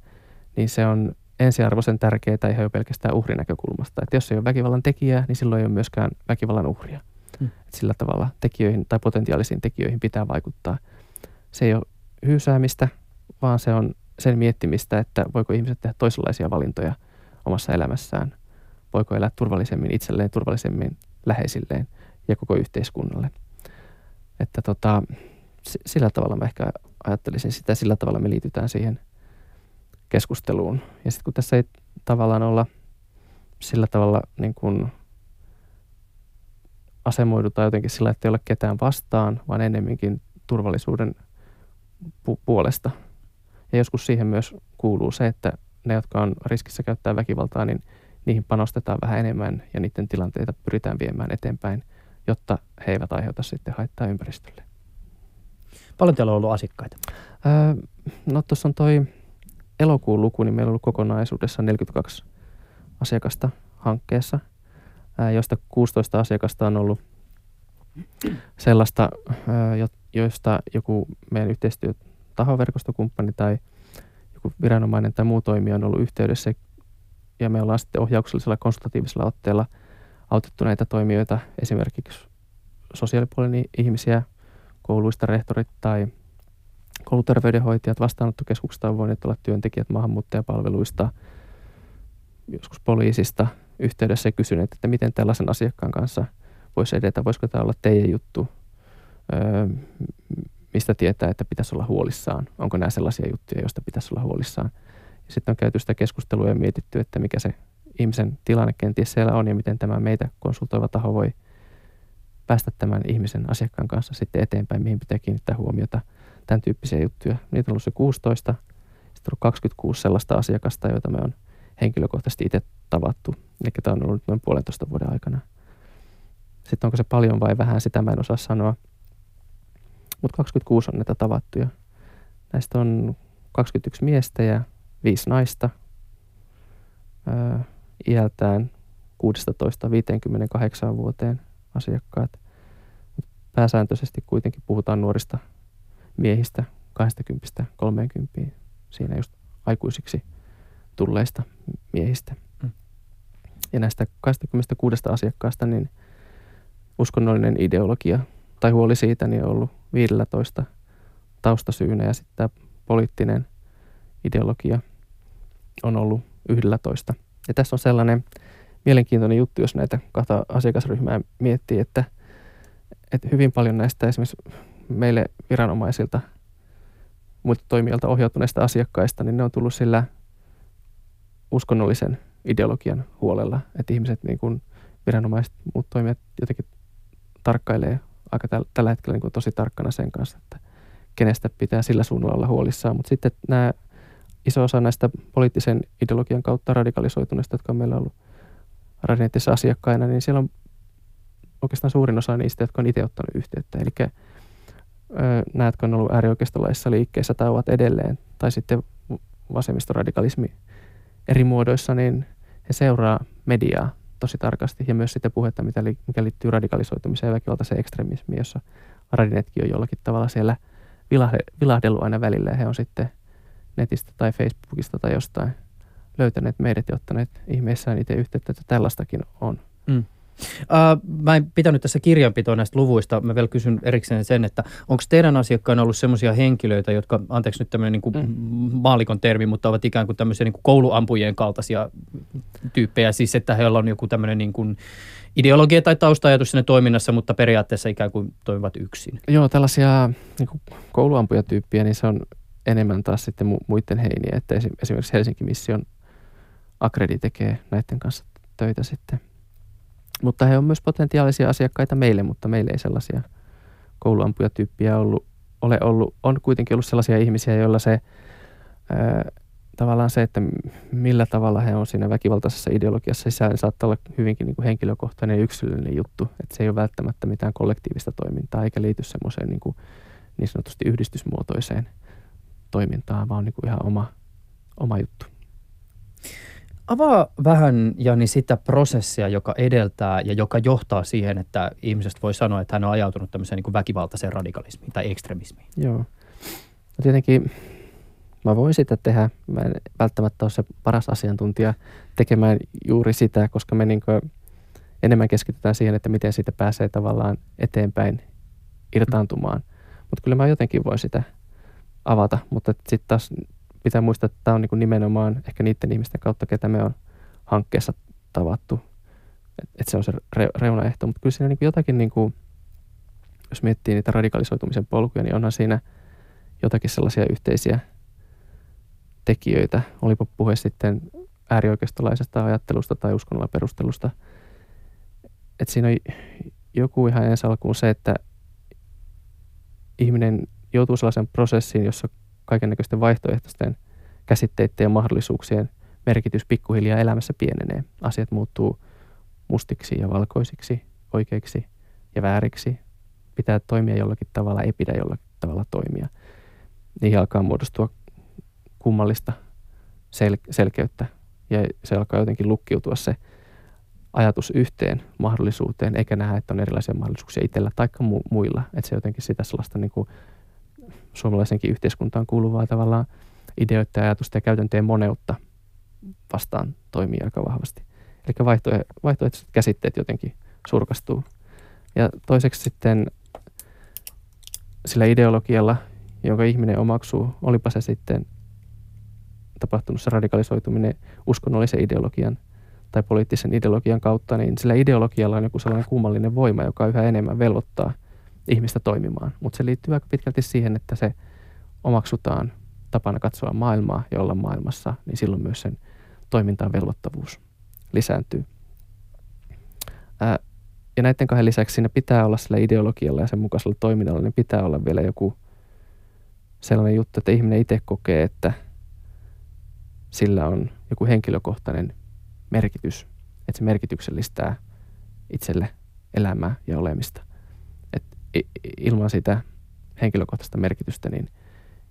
niin se on ensiarvoisen tärkeää ihan jo pelkästään uhrin näkökulmasta. Että jos ei ole väkivallan tekijää, niin silloin ei ole myöskään väkivallan uhria. Hmm. Että sillä tavalla tekijöihin tai potentiaalisiin tekijöihin pitää vaikuttaa. Se ei ole hyysäämistä, vaan se on sen miettimistä, että voiko ihmiset tehdä toisenlaisia valintoja omassa elämässään. Voiko elää turvallisemmin itselleen, turvallisemmin läheisilleen ja koko yhteiskunnalle. Että tota, sillä tavalla mä ehkä ajattelisin sitä, sillä tavalla me liitytään siihen keskusteluun. Ja sitten kun tässä ei tavallaan olla sillä tavalla niin kuin asemoidutaan jotenkin sillä, että ei ole ketään vastaan, vaan ennemminkin turvallisuuden pu- puolesta. Ja joskus siihen myös kuuluu se, että ne, jotka on riskissä käyttää väkivaltaa, niin niihin panostetaan vähän enemmän ja niiden tilanteita pyritään viemään eteenpäin, jotta he eivät aiheuta sitten haittaa ympäristölle. Paljon teillä on ollut asiakkaita? Öö, no tuossa on toi elokuun luku, niin meillä on ollut kokonaisuudessa 42 asiakasta hankkeessa, ää, joista 16 asiakasta on ollut sellaista, joista joku meidän yhteistyötahoverkostokumppani tai joku viranomainen tai muu toimija on ollut yhteydessä. Ja me ollaan sitten ohjauksellisella konsultatiivisella otteella autettu näitä toimijoita, esimerkiksi sosiaalipuolen ihmisiä, kouluista rehtorit tai kouluterveydenhoitajat, vastaanottokeskuksista on voineet olla työntekijät maahanmuuttajapalveluista, joskus poliisista yhteydessä ja kysyneet, että miten tällaisen asiakkaan kanssa voisi edetä, voisiko tämä olla teidän juttu, öö, mistä tietää, että pitäisi olla huolissaan, onko nämä sellaisia juttuja, joista pitäisi olla huolissaan. Sitten on käyty sitä keskustelua ja mietitty, että mikä se ihmisen tilanne kenties siellä on ja miten tämä meitä konsultoiva taho voi päästä tämän ihmisen asiakkaan kanssa sitten eteenpäin, mihin pitää kiinnittää huomiota – tämän tyyppisiä juttuja. Niitä on ollut se 16, sitten on 26 sellaista asiakasta, joita me on henkilökohtaisesti itse tavattu. Eli tämä on ollut noin puolentoista vuoden aikana. Sitten onko se paljon vai vähän, sitä mä en osaa sanoa. Mutta 26 on näitä tavattuja. Näistä on 21 miestä ja 5 naista. ää, iältään 16-58 vuoteen asiakkaat. Pääsääntöisesti kuitenkin puhutaan nuorista miehistä 20-30 siinä just aikuisiksi tulleista miehistä. Mm. Ja näistä 26 asiakkaasta niin uskonnollinen ideologia tai huoli siitä niin on ollut 15 taustasyynä ja sitten tämä poliittinen ideologia on ollut 11. Ja tässä on sellainen mielenkiintoinen juttu, jos näitä kahta asiakasryhmää miettii, että, että hyvin paljon näistä esimerkiksi meille viranomaisilta muilta toimijoilta ohjautuneista asiakkaista, niin ne on tullut sillä uskonnollisen ideologian huolella, että ihmiset, niin kuin viranomaiset, muut toimijat jotenkin tarkkailee aika täl, tällä hetkellä niin kuin tosi tarkkana sen kanssa, että kenestä pitää sillä suunnalla olla huolissaan. Mutta sitten nämä iso osa näistä poliittisen ideologian kautta radikalisoituneista, jotka on meillä ollut Radinetissa asiakkaina, niin siellä on oikeastaan suurin osa niistä, jotka on itse ottanut yhteyttä. Eli jotka on ollut äärioikeistolaisissa liikkeessä tai ovat edelleen, tai sitten vasemmistoradikalismi eri muodoissa, niin he seuraa mediaa tosi tarkasti ja myös sitten puhetta, mitä mikä liittyy radikalisoitumiseen ja väkivaltaiseen ekstremismiin, jossa Radinetkin on jollakin tavalla siellä vilahde, vilahdellut aina välillä ja he on sitten netistä tai Facebookista tai jostain löytäneet meidät ja ottaneet ihmeissään itse yhteyttä, että tällaistakin on. Mm. Uh, mä en pitänyt tässä kirjanpitoa näistä luvuista. Mä vielä kysyn erikseen sen, että onko teidän asiakkaina ollut sellaisia henkilöitä, jotka, anteeksi nyt tämmöinen niin mm. maalikon termi, mutta ovat ikään kuin tämmöisiä niin kuin kouluampujien kaltaisia tyyppejä, siis että heillä on joku tämmöinen niin kuin ideologia tai taustajatus sinne toiminnassa, mutta periaatteessa ikään kuin toimivat yksin. Joo, tällaisia niin kuin kouluampujatyyppiä, niin se on enemmän taas sitten mu- muiden heiniä, että esimerkiksi Helsinki Mission Akredi tekee näiden kanssa töitä sitten – mutta he on myös potentiaalisia asiakkaita meille, mutta meille ei sellaisia kouluampujatyyppiä ollut, ole ollut. On kuitenkin ollut sellaisia ihmisiä, joilla se ää, tavallaan se, että millä tavalla he on siinä väkivaltaisessa ideologiassa sisään, saattaa olla hyvinkin niin kuin henkilökohtainen ja yksilöllinen juttu. Että se ei ole välttämättä mitään kollektiivista toimintaa eikä liity semmoiseen niin, kuin niin sanotusti yhdistysmuotoiseen toimintaan, vaan niin kuin ihan oma, oma juttu. Avaa vähän, Jani, sitä prosessia, joka edeltää ja joka johtaa siihen, että ihmisestä voi sanoa, että hän on ajautunut tämmöiseen niin kuin väkivaltaiseen radikalismiin tai ekstremismiin. Joo. No tietenkin mä voin sitä tehdä. Mä en välttämättä ole se paras asiantuntija tekemään juuri sitä, koska me niin enemmän keskitytään siihen, että miten siitä pääsee tavallaan eteenpäin irtaantumaan. Mutta kyllä mä jotenkin voin sitä avata, mutta sitten taas pitää muistaa, että tämä on niin nimenomaan ehkä niiden ihmisten kautta, ketä me on hankkeessa tavattu. Että et se on se re- reunaehto, mutta kyllä siinä niin jotakin, niin kuin, jos miettii niitä radikalisoitumisen polkuja, niin onhan siinä jotakin sellaisia yhteisiä tekijöitä. Olipa puhe sitten äärioikeistolaisesta ajattelusta tai uskonnolla perustelusta. Että siinä on joku ihan ensi alkuun se, että ihminen joutuu sellaisen prosessiin, jossa kaikennäköisten vaihtoehtoisten käsitteiden ja mahdollisuuksien merkitys pikkuhiljaa elämässä pienenee. Asiat muuttuu mustiksi ja valkoisiksi, oikeiksi ja vääriksi. Pitää toimia jollakin tavalla, ei pidä jollakin tavalla toimia. Niihin alkaa muodostua kummallista sel- selkeyttä ja se alkaa jotenkin lukkiutua se ajatus yhteen mahdollisuuteen, eikä nähdä, että on erilaisia mahdollisuuksia itsellä tai mu- muilla. Että se jotenkin sitä sellaista niin kuin suomalaisenkin yhteiskuntaan kuuluvaa tavallaan ideoiden, ajatusten ja käytäntöjen moneutta vastaan toimii aika vahvasti. Eli vaihtoehtoiset käsitteet jotenkin surkastuu. Ja toiseksi sitten sillä ideologialla, jonka ihminen omaksuu, olipa se sitten tapahtunut se radikalisoituminen uskonnollisen ideologian tai poliittisen ideologian kautta, niin sillä ideologialla on joku sellainen kummallinen voima, joka yhä enemmän velvoittaa ihmistä toimimaan. Mutta se liittyy aika pitkälti siihen, että se omaksutaan tapana katsoa maailmaa ja olla maailmassa, niin silloin myös sen toimintaan velvoittavuus lisääntyy. Ää, ja näiden kahden lisäksi siinä pitää olla sillä ideologialla ja sen mukaisella toiminnalla, niin pitää olla vielä joku sellainen juttu, että ihminen itse kokee, että sillä on joku henkilökohtainen merkitys, että se merkityksellistää itselle elämää ja olemista ilman sitä henkilökohtaista merkitystä, niin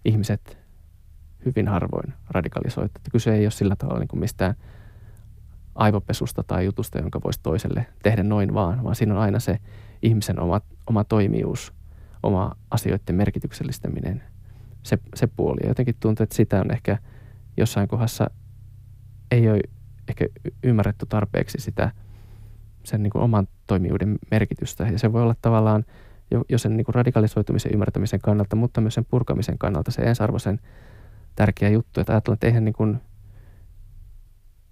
ihmiset hyvin harvoin radikalisoivat. Että kyse ei ole sillä tavalla niin kuin mistään aivopesusta tai jutusta, jonka voisi toiselle tehdä noin vaan, vaan siinä on aina se ihmisen oma, oma toimijuus, oma asioiden merkityksellistäminen, se, se puoli. Ja jotenkin tuntuu, että sitä on ehkä jossain kohdassa ei ole ehkä ymmärretty tarpeeksi sitä sen niin kuin oman toimijuuden merkitystä. Ja se voi olla tavallaan jo, jo sen niin kuin radikalisoitumisen ymmärtämisen kannalta, mutta myös sen purkamisen kannalta se ensiarvoisen tärkeä juttu. Että ajatellaan, että eihän niin kuin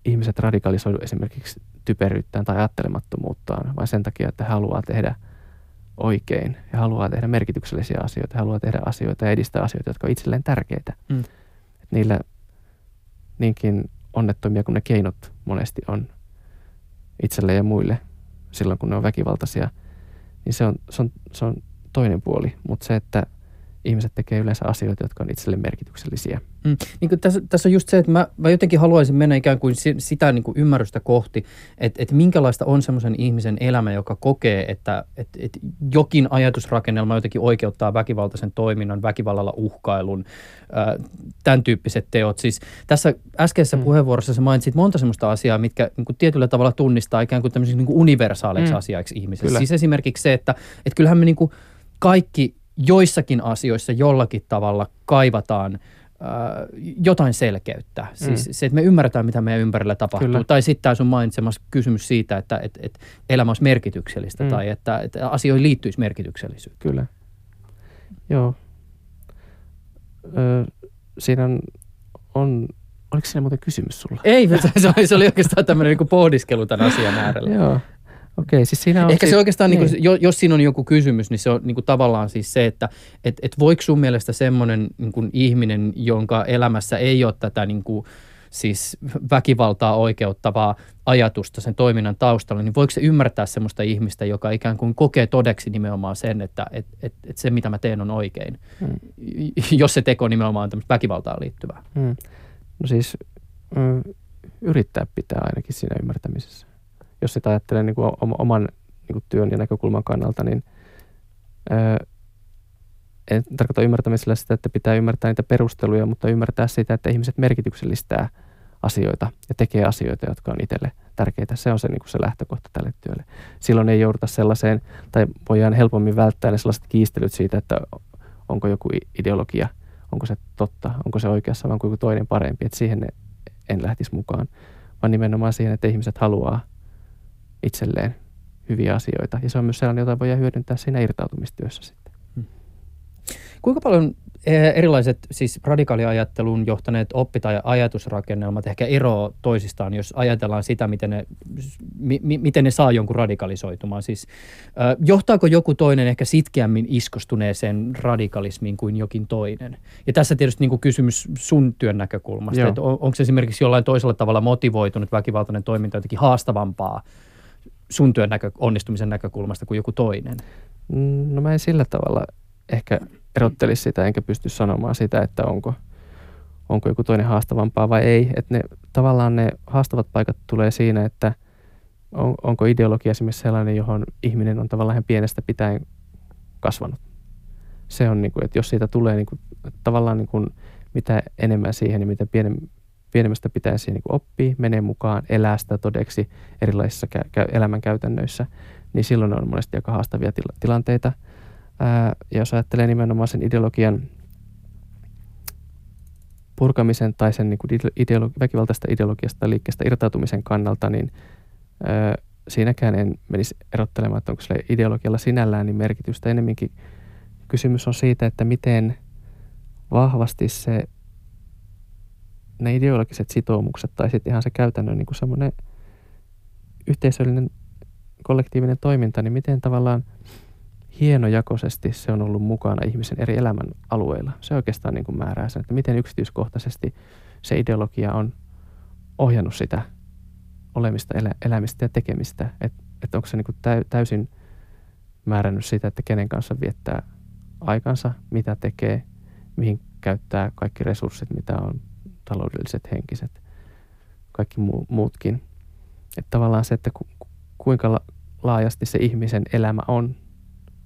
ihmiset radikalisoidu esimerkiksi typeryyttään tai ajattelemattomuuttaan, vaan sen takia, että haluaa tehdä oikein ja haluaa tehdä merkityksellisiä asioita, haluaa tehdä asioita ja edistää asioita, jotka ovat itselleen tärkeitä. Mm. Et niillä niinkin onnettomia kuin ne keinot monesti on itselle ja muille silloin, kun ne on väkivaltaisia, niin se on, se on, se on toinen puoli. Mutta se, että ihmiset tekee yleensä asioita, jotka on itselle merkityksellisiä. Mm. Niin tässä, tässä on just se, että mä, mä jotenkin haluaisin mennä ikään kuin sitä niin kuin ymmärrystä kohti, että, että minkälaista on semmoisen ihmisen elämä, joka kokee, että, että, että jokin ajatusrakennelma jotenkin oikeuttaa väkivaltaisen toiminnan, väkivallalla uhkailun, ää, tämän tyyppiset teot. Siis tässä äskeisessä mm. puheenvuorossa sä mainitsit monta semmoista asiaa, mitkä niin kuin tietyllä tavalla tunnistaa ikään kuin tämmöisiksi niin kuin universaaleiksi mm. asiaiksi ihmisessä. Kyllä. Siis esimerkiksi se, että, että kyllähän me niin kuin kaikki joissakin asioissa jollakin tavalla kaivataan – jotain selkeyttä. Siis mm. se, että me ymmärretään, mitä meidän ympärillä tapahtuu. Kyllä. Tai sitten tämä sun mainitsemassa kysymys siitä, että et, et elämä olisi merkityksellistä mm. tai että, että asioihin liittyisi merkityksellisyyttä. Kyllä. Joo. Ö, siinä on, on, oliko siinä muuten kysymys sulla? Ei, se oli, se oli oikeastaan tämmöinen niin pohdiskelu tämän asian äärellä. Joo. Okei, siis siinä on Ehkä siis, se oikeastaan, niin. Niin kuin, jos siinä on joku kysymys, niin se on niin kuin tavallaan siis se, että et, et voiko sun mielestä semmoinen niin kuin ihminen, jonka elämässä ei ole tätä niin kuin, siis väkivaltaa oikeuttavaa ajatusta sen toiminnan taustalla, niin voiko se ymmärtää semmoista ihmistä, joka ikään kuin kokee todeksi nimenomaan sen, että et, et, et se mitä mä teen on oikein, hmm. jos se teko nimenomaan on tämmöistä väkivaltaa liittyvää? Hmm. No siis mm, yrittää pitää ainakin siinä ymmärtämisessä jos sitä ajattelee niin kuin oman niin kuin työn ja näkökulman kannalta, niin ää, en tarkoita ymmärtämisellä sitä, että pitää ymmärtää niitä perusteluja, mutta ymmärtää sitä, että ihmiset merkityksellistää asioita ja tekee asioita, jotka on itselle tärkeitä. Se on se, niin kuin se lähtökohta tälle työlle. Silloin ei jouduta sellaiseen, tai voidaan helpommin välttää ne sellaiset kiistelyt siitä, että onko joku ideologia, onko se totta, onko se oikeassa vai onko joku toinen parempi. Että siihen en lähtisi mukaan, vaan nimenomaan siihen, että ihmiset haluaa itselleen hyviä asioita. Ja se on myös sellainen, jota voi hyödyntää siinä irtautumistyössä sitten. Hmm. Kuinka paljon eh, erilaiset siis radikaaliajatteluun johtaneet oppi- tai ajatusrakennelmat ehkä eroa toisistaan, jos ajatellaan sitä, miten ne, mi, miten ne saa jonkun radikalisoitumaan. Siis, äh, johtaako joku toinen ehkä sitkeämmin iskostuneeseen radikalismiin kuin jokin toinen? Ja tässä tietysti niin kuin kysymys sun työn näkökulmasta, että on, onko esimerkiksi jollain toisella tavalla motivoitunut väkivaltainen toiminta jotenkin haastavampaa sun työn näkö, onnistumisen näkökulmasta kuin joku toinen? Mm, no mä en sillä tavalla ehkä erottelisi sitä, enkä pysty sanomaan sitä, että onko, onko joku toinen haastavampaa vai ei. Että ne, tavallaan ne haastavat paikat tulee siinä, että on, onko ideologia esimerkiksi sellainen, johon ihminen on tavallaan pienestä pitäen kasvanut. Se on, niin kuin, että jos siitä tulee niin kuin, tavallaan niin kuin, mitä enemmän siihen, niin mitä pienem, pienemmästä pitäisi niin oppia, menee mukaan, elää sitä todeksi erilaisissa kä- kä- elämänkäytännöissä, niin silloin on monesti aika haastavia til- tilanteita. Ää, ja jos ajattelee nimenomaan sen ideologian purkamisen tai sen niin kuin ideologi- väkivaltaista ideologiasta liikkeestä irtautumisen kannalta, niin ää, siinäkään en menisi erottelemaan, että onko sille ideologialla sinällään niin merkitystä. Enemminkin kysymys on siitä, että miten vahvasti se ne ideologiset sitoumukset tai sitten ihan se käytännön niin semmoinen yhteisöllinen kollektiivinen toiminta, niin miten tavallaan hienojakoisesti se on ollut mukana ihmisen eri elämän alueilla. Se oikeastaan niin kuin määrää sen, että miten yksityiskohtaisesti se ideologia on ohjannut sitä olemista, elä, elämistä ja tekemistä. Että et onko se niin kuin täysin määrännyt sitä, että kenen kanssa viettää aikansa, mitä tekee, mihin käyttää kaikki resurssit, mitä on taloudelliset, henkiset, kaikki mu- muutkin. Että tavallaan se, että ku, kuinka la- laajasti se ihmisen elämä on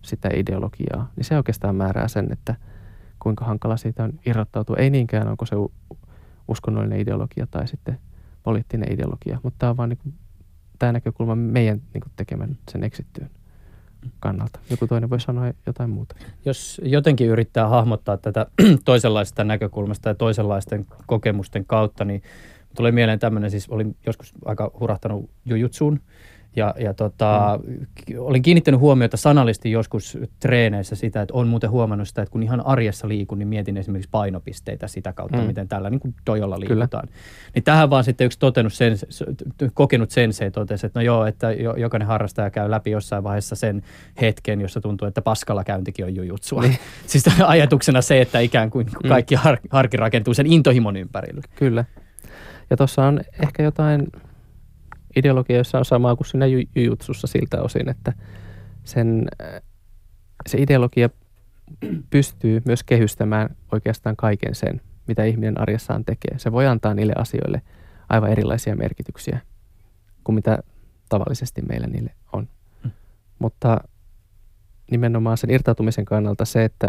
sitä ideologiaa, niin se oikeastaan määrää sen, että kuinka hankala siitä on irrottautua. Ei niinkään onko se uskonnollinen ideologia tai sitten poliittinen ideologia, mutta tämä on vaan niin kuin, tämä näkökulma meidän niin kuin tekemän sen exit kannalta. Joku toinen voi sanoa jotain muuta. Jos jotenkin yrittää hahmottaa tätä toisenlaista näkökulmasta ja toisenlaisten kokemusten kautta, niin tulee mieleen tämmöinen, siis olin joskus aika hurahtanut jujutsuun ja, ja tota, mm. olin kiinnittänyt huomiota sanallisesti joskus treeneissä sitä, että on muuten huomannut sitä, että kun ihan arjessa liikun, niin mietin esimerkiksi painopisteitä sitä kautta, mm. miten tällä niin kuin dojolla liikutaan. Kyllä. Niin tähän vaan sitten yksi totenut sen, kokenut sensei totesi, että no joo, että jokainen harrastaja käy läpi jossain vaiheessa sen hetken, jossa tuntuu, että paskalla käyntikin on jujutsua. Niin. siis ajatuksena se, että ikään kuin mm. kaikki har, harki rakentuu sen intohimon ympärille. Kyllä. Ja tuossa on ehkä jotain ideologia, jossa on samaa kuin siinä jujutsussa siltä osin, että sen, se ideologia pystyy myös kehystämään oikeastaan kaiken sen, mitä ihminen arjessaan tekee. Se voi antaa niille asioille aivan erilaisia merkityksiä kuin mitä tavallisesti meillä niille on. Mm. Mutta nimenomaan sen irtautumisen kannalta se, että,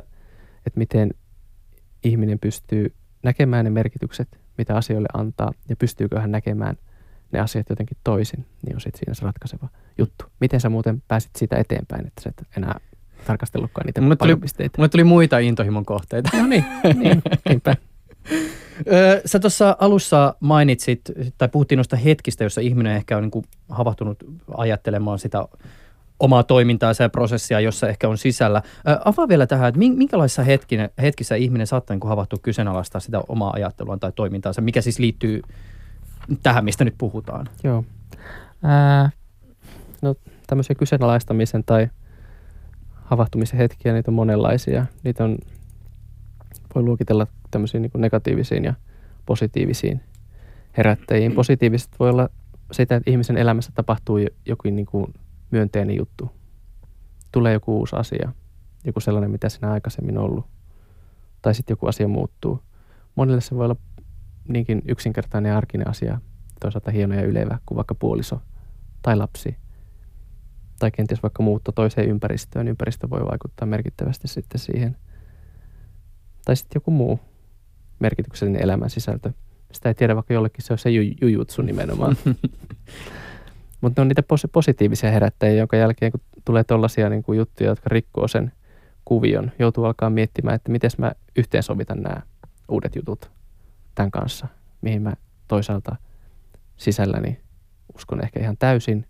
että miten ihminen pystyy näkemään ne merkitykset, mitä asioille antaa, ja pystyykö hän näkemään – ne asiat jotenkin toisin, niin on sitten siinä se ratkaiseva juttu. Miten sä muuten pääsit siitä eteenpäin, että sä et enää tarkastellutkaan niitä mulle tuli, mulle tuli muita intohimon kohteita. No niin, niin niinpä. Sä tuossa alussa mainitsit, tai puhuttiin noista hetkistä, jossa ihminen ehkä on niin kuin havahtunut ajattelemaan sitä omaa toimintaansa ja prosessia, jossa ehkä on sisällä. avaa vielä tähän, että minkälaisissa hetkinä, hetkissä ihminen saattaa niin havahtua kyseenalaistaa sitä omaa ajattelua tai toimintaansa, mikä siis liittyy tähän, mistä nyt puhutaan? Joo. Ää, no tämmöisiä kyseenalaistamisen tai havahtumisen hetkiä, niitä on monenlaisia. Niitä on, voi luokitella tämmöisiin niin negatiivisiin ja positiivisiin herättäjiin. Mm. Positiiviset voi olla sitä, että ihmisen elämässä tapahtuu joku niin kuin myönteinen juttu. Tulee joku uusi asia, joku sellainen, mitä sinä aikaisemmin ollut. Tai sitten joku asia muuttuu. Monille se voi olla niinkin yksinkertainen ja arkinen asia, toisaalta hieno ja ylevä kuin vaikka puoliso tai lapsi. Tai kenties vaikka muutto toiseen ympäristöön. Ympäristö voi vaikuttaa merkittävästi sitten siihen. Tai sitten joku muu merkityksellinen elämän sisältö. Sitä ei tiedä, vaikka jollekin se on se jujutsu nimenomaan. Mutta ne on niitä positiivisia herättäjiä, jonka jälkeen kun tulee tollaisia niin kuin juttuja, jotka rikkoo sen kuvion, joutuu alkaa miettimään, että miten mä yhteensovitan nämä uudet jutut tämän kanssa, mihin mä toisaalta sisälläni uskon ehkä ihan täysin,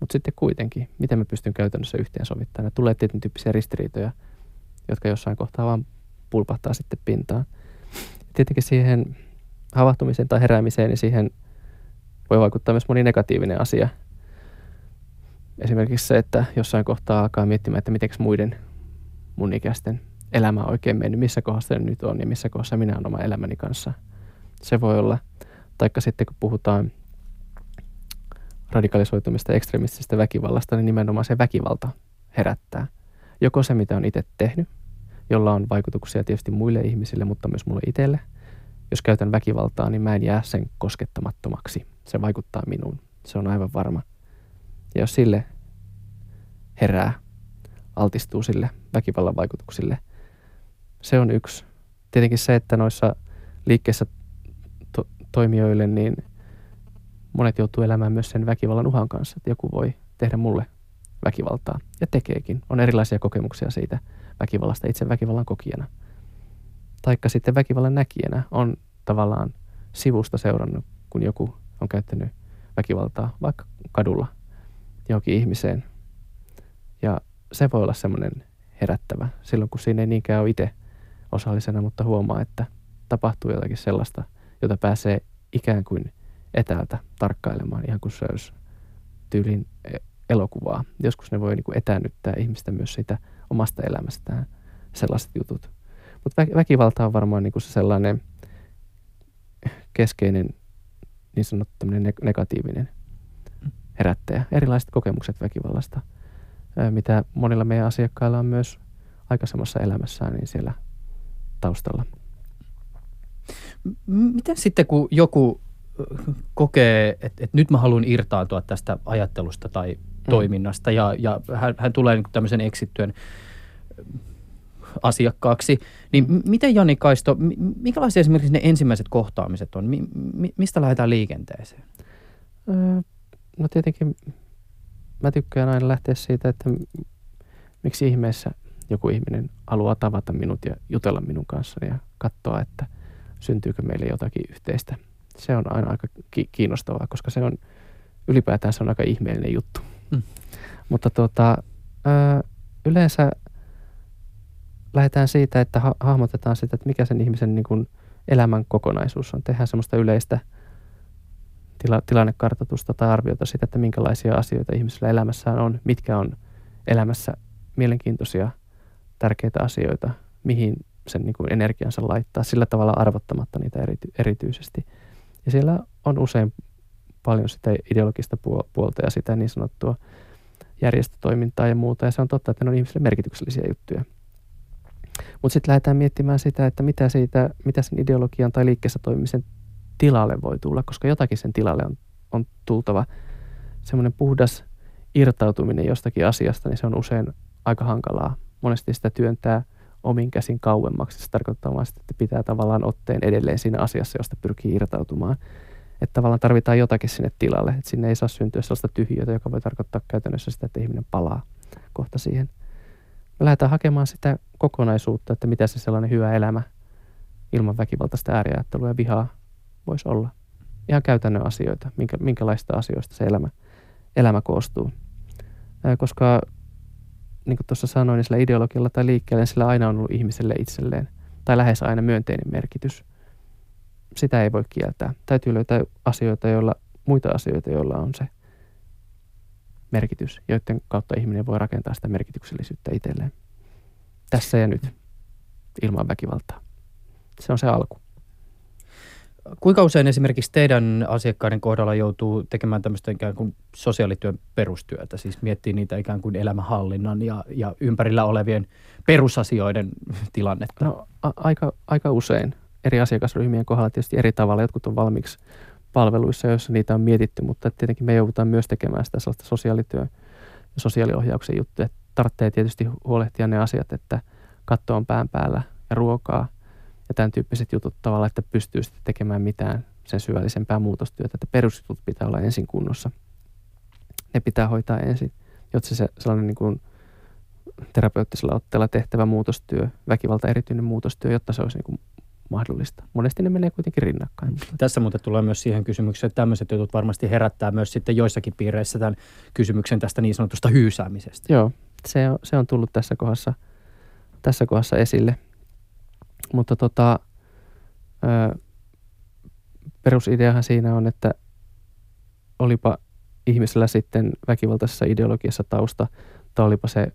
mutta sitten kuitenkin, miten mä pystyn käytännössä yhteensovittamaan. Tulee tietyn tyyppisiä ristiriitoja, jotka jossain kohtaa vaan pulpahtaa sitten pintaan. Tietenkin siihen havahtumiseen tai heräämiseen, niin siihen voi vaikuttaa myös moni negatiivinen asia. Esimerkiksi se, että jossain kohtaa alkaa miettimään, että miten muiden mun ikäisten elämä on oikein mennyt, missä kohdassa ne nyt on ja missä kohdassa minä olen oma elämäni kanssa – se voi olla. Taikka sitten kun puhutaan radikalisoitumista ekstremistisesta väkivallasta, niin nimenomaan se väkivalta herättää. Joko se, mitä on itse tehnyt, jolla on vaikutuksia tietysti muille ihmisille, mutta myös mulle itselle. Jos käytän väkivaltaa, niin mä en jää sen koskettamattomaksi. Se vaikuttaa minuun. Se on aivan varma. Ja jos sille herää, altistuu sille väkivallan vaikutuksille, se on yksi. Tietenkin se, että noissa liikkeissä toimijoille, niin monet joutuu elämään myös sen väkivallan uhan kanssa, että joku voi tehdä mulle väkivaltaa ja tekeekin. On erilaisia kokemuksia siitä väkivallasta itse väkivallan kokijana. Taikka sitten väkivallan näkijänä on tavallaan sivusta seurannut, kun joku on käyttänyt väkivaltaa vaikka kadulla johonkin ihmiseen. Ja se voi olla semmoinen herättävä silloin, kun siinä ei niinkään ole itse osallisena, mutta huomaa, että tapahtuu jotakin sellaista – jota pääsee ikään kuin etäältä tarkkailemaan, ihan kuin se olisi tyylin e, elokuvaa. Joskus ne voi niin kuin etäännyttää ihmistä myös siitä omasta elämästään, sellaiset jutut. Mutta väkivalta on varmaan niin kuin se sellainen keskeinen niin sanottu negatiivinen herättäjä. Erilaiset kokemukset väkivallasta, mitä monilla meidän asiakkailla on myös aikaisemmassa elämässään niin siellä taustalla. Miten sitten, kun joku kokee, että, että nyt mä haluan irtaantua tästä ajattelusta tai mm. toiminnasta ja, ja hän, hän tulee niin tämmöisen eksittyön asiakkaaksi. Niin miten Jani Kaisto, minkälaisia esimerkiksi ne ensimmäiset kohtaamiset on? Mi, mi, mistä lähdetään liikenteeseen? Öö, no tietenkin mä tykkään aina lähteä siitä, että miksi ihmeessä joku ihminen haluaa tavata minut ja jutella minun kanssani ja katsoa, että syntyykö meille jotakin yhteistä. Se on aina aika kiinnostavaa, koska se on ylipäätään se on aika ihmeellinen juttu. Mm. Mutta tuota, yleensä lähdetään siitä, että ha- hahmotetaan sitä, että mikä sen ihmisen niin kuin elämän kokonaisuus on. Tehdään semmoista yleistä tila- tilannekartoitusta tai arviota siitä, että minkälaisia asioita ihmisellä elämässään on, mitkä on elämässä mielenkiintoisia, tärkeitä asioita, mihin sen niin kuin energiansa laittaa, sillä tavalla arvottamatta niitä erity- erityisesti. Ja siellä on usein paljon sitä ideologista puolta ja sitä niin sanottua järjestötoimintaa ja muuta. Ja se on totta, että ne on ihmisille merkityksellisiä juttuja. Mutta sitten lähdetään miettimään sitä, että mitä, siitä, mitä sen ideologian tai liikkeessä toimimisen tilalle voi tulla, koska jotakin sen tilalle on, on tultava. Semmoinen puhdas irtautuminen jostakin asiasta, niin se on usein aika hankalaa. Monesti sitä työntää omin käsin kauemmaksi. Se tarkoittaa vaan sitä, että pitää tavallaan otteen edelleen siinä asiassa, josta pyrkii irtautumaan. Että tavallaan tarvitaan jotakin sinne tilalle. Että sinne ei saa syntyä sellaista tyhjiötä, joka voi tarkoittaa käytännössä sitä, että ihminen palaa kohta siihen. Me lähdetään hakemaan sitä kokonaisuutta, että mitä se sellainen hyvä elämä ilman väkivaltaista ääriajattelua ja vihaa voisi olla. Ihan käytännön asioita, minkä, minkälaista asioista se elämä, elämä koostuu. Koska niin kuin tuossa sanoin, niin sillä ideologialla tai liikkeellä niin sillä aina on ollut ihmiselle itselleen, tai lähes aina myönteinen merkitys. Sitä ei voi kieltää. Täytyy löytää asioita, joilla, muita asioita, joilla on se merkitys, joiden kautta ihminen voi rakentaa sitä merkityksellisyyttä itselleen. Tässä ja nyt, ilman väkivaltaa. Se on se alku. Kuinka usein esimerkiksi teidän asiakkaiden kohdalla joutuu tekemään tämmöistä ikään kuin sosiaalityön perustyötä, siis miettii niitä ikään kuin elämänhallinnan ja, ja ympärillä olevien perusasioiden tilannetta? No a- aika, aika usein eri asiakasryhmien kohdalla tietysti eri tavalla. Jotkut on valmiiksi palveluissa, joissa niitä on mietitty, mutta tietenkin me joudutaan myös tekemään sitä sellaista sosiaalityö- ja sosiaaliohjauksen juttuja. Tarvitsee tietysti huolehtia ne asiat, että katto on pään päällä ja ruokaa ja tämän tyyppiset jutut tavalla, että pystyy sitten tekemään mitään sen syvällisempää muutostyötä, että perusjutut pitää olla ensin kunnossa. Ne pitää hoitaa ensin, jotta se sellainen niin kuin terapeuttisella otteella tehtävä muutostyö, väkivalta erityinen muutostyö, jotta se olisi niin kuin mahdollista. Monesti ne menee kuitenkin rinnakkain. Tässä muuten tulee myös siihen kysymykseen, että tämmöiset jutut varmasti herättää myös sitten joissakin piireissä tämän kysymyksen tästä niin sanotusta hyysäämisestä. Joo, se on, se on tullut tässä kohdassa, tässä kohdassa esille. Mutta tota, ö, perusideahan siinä on, että olipa ihmisellä sitten väkivaltaisessa ideologiassa tausta, tai olipa se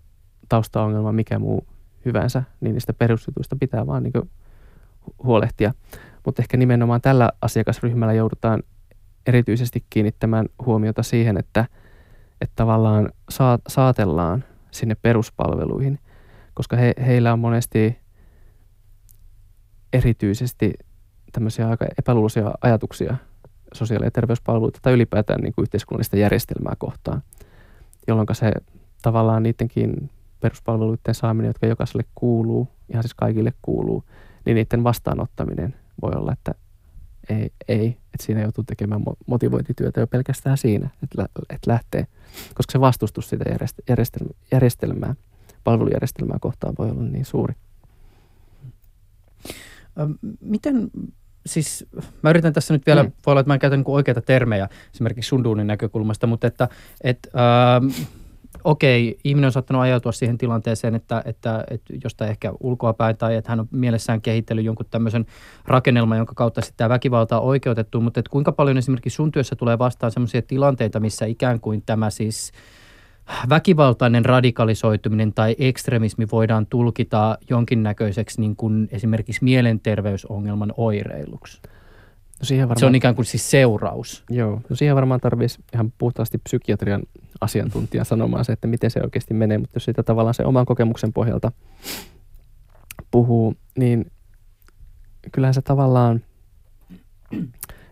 taustaongelma mikä muu hyvänsä, niin niistä perusjutuista pitää vaan niin huolehtia. Mutta ehkä nimenomaan tällä asiakasryhmällä joudutaan erityisesti kiinnittämään huomiota siihen, että, että tavallaan saatellaan sinne peruspalveluihin, koska he, heillä on monesti erityisesti tämmöisiä aika epäluuloisia ajatuksia sosiaali- ja terveyspalveluita tai ylipäätään niin kuin yhteiskunnallista järjestelmää kohtaan, jolloin se tavallaan niidenkin peruspalveluiden saaminen, jotka jokaiselle kuuluu, ihan siis kaikille kuuluu, niin niiden vastaanottaminen voi olla, että ei, ei että siinä joutuu tekemään motivointityötä jo pelkästään siinä, että, lähtee, koska se vastustus sitä järjestelmää, järjestelmää, palvelujärjestelmää kohtaan voi olla niin suuri. Miten, siis mä yritän tässä nyt vielä, mm. voi olla, että mä en käytä niin oikeita termejä esimerkiksi Sunduunin näkökulmasta, mutta että, että äh, okei, ihminen on saattanut ajautua siihen tilanteeseen, että, että, että jostain ehkä ulkoapäin tai että hän on mielessään kehitellyt jonkun tämmöisen rakennelman, jonka kautta sitten tämä väkivalta on oikeutettu, mutta että kuinka paljon esimerkiksi sun työssä tulee vastaan sellaisia tilanteita, missä ikään kuin tämä siis väkivaltainen radikalisoituminen tai ekstremismi voidaan tulkita jonkinnäköiseksi niin kuin esimerkiksi mielenterveysongelman oireiluksi? No siihen varmaan, se on ikään kuin siis seuraus. Joo, no siihen varmaan tarvitsisi ihan puhtaasti psykiatrian asiantuntijan sanomaan se, että miten se oikeasti menee, mutta jos sitä tavallaan se oman kokemuksen pohjalta puhuu, niin kyllähän se tavallaan,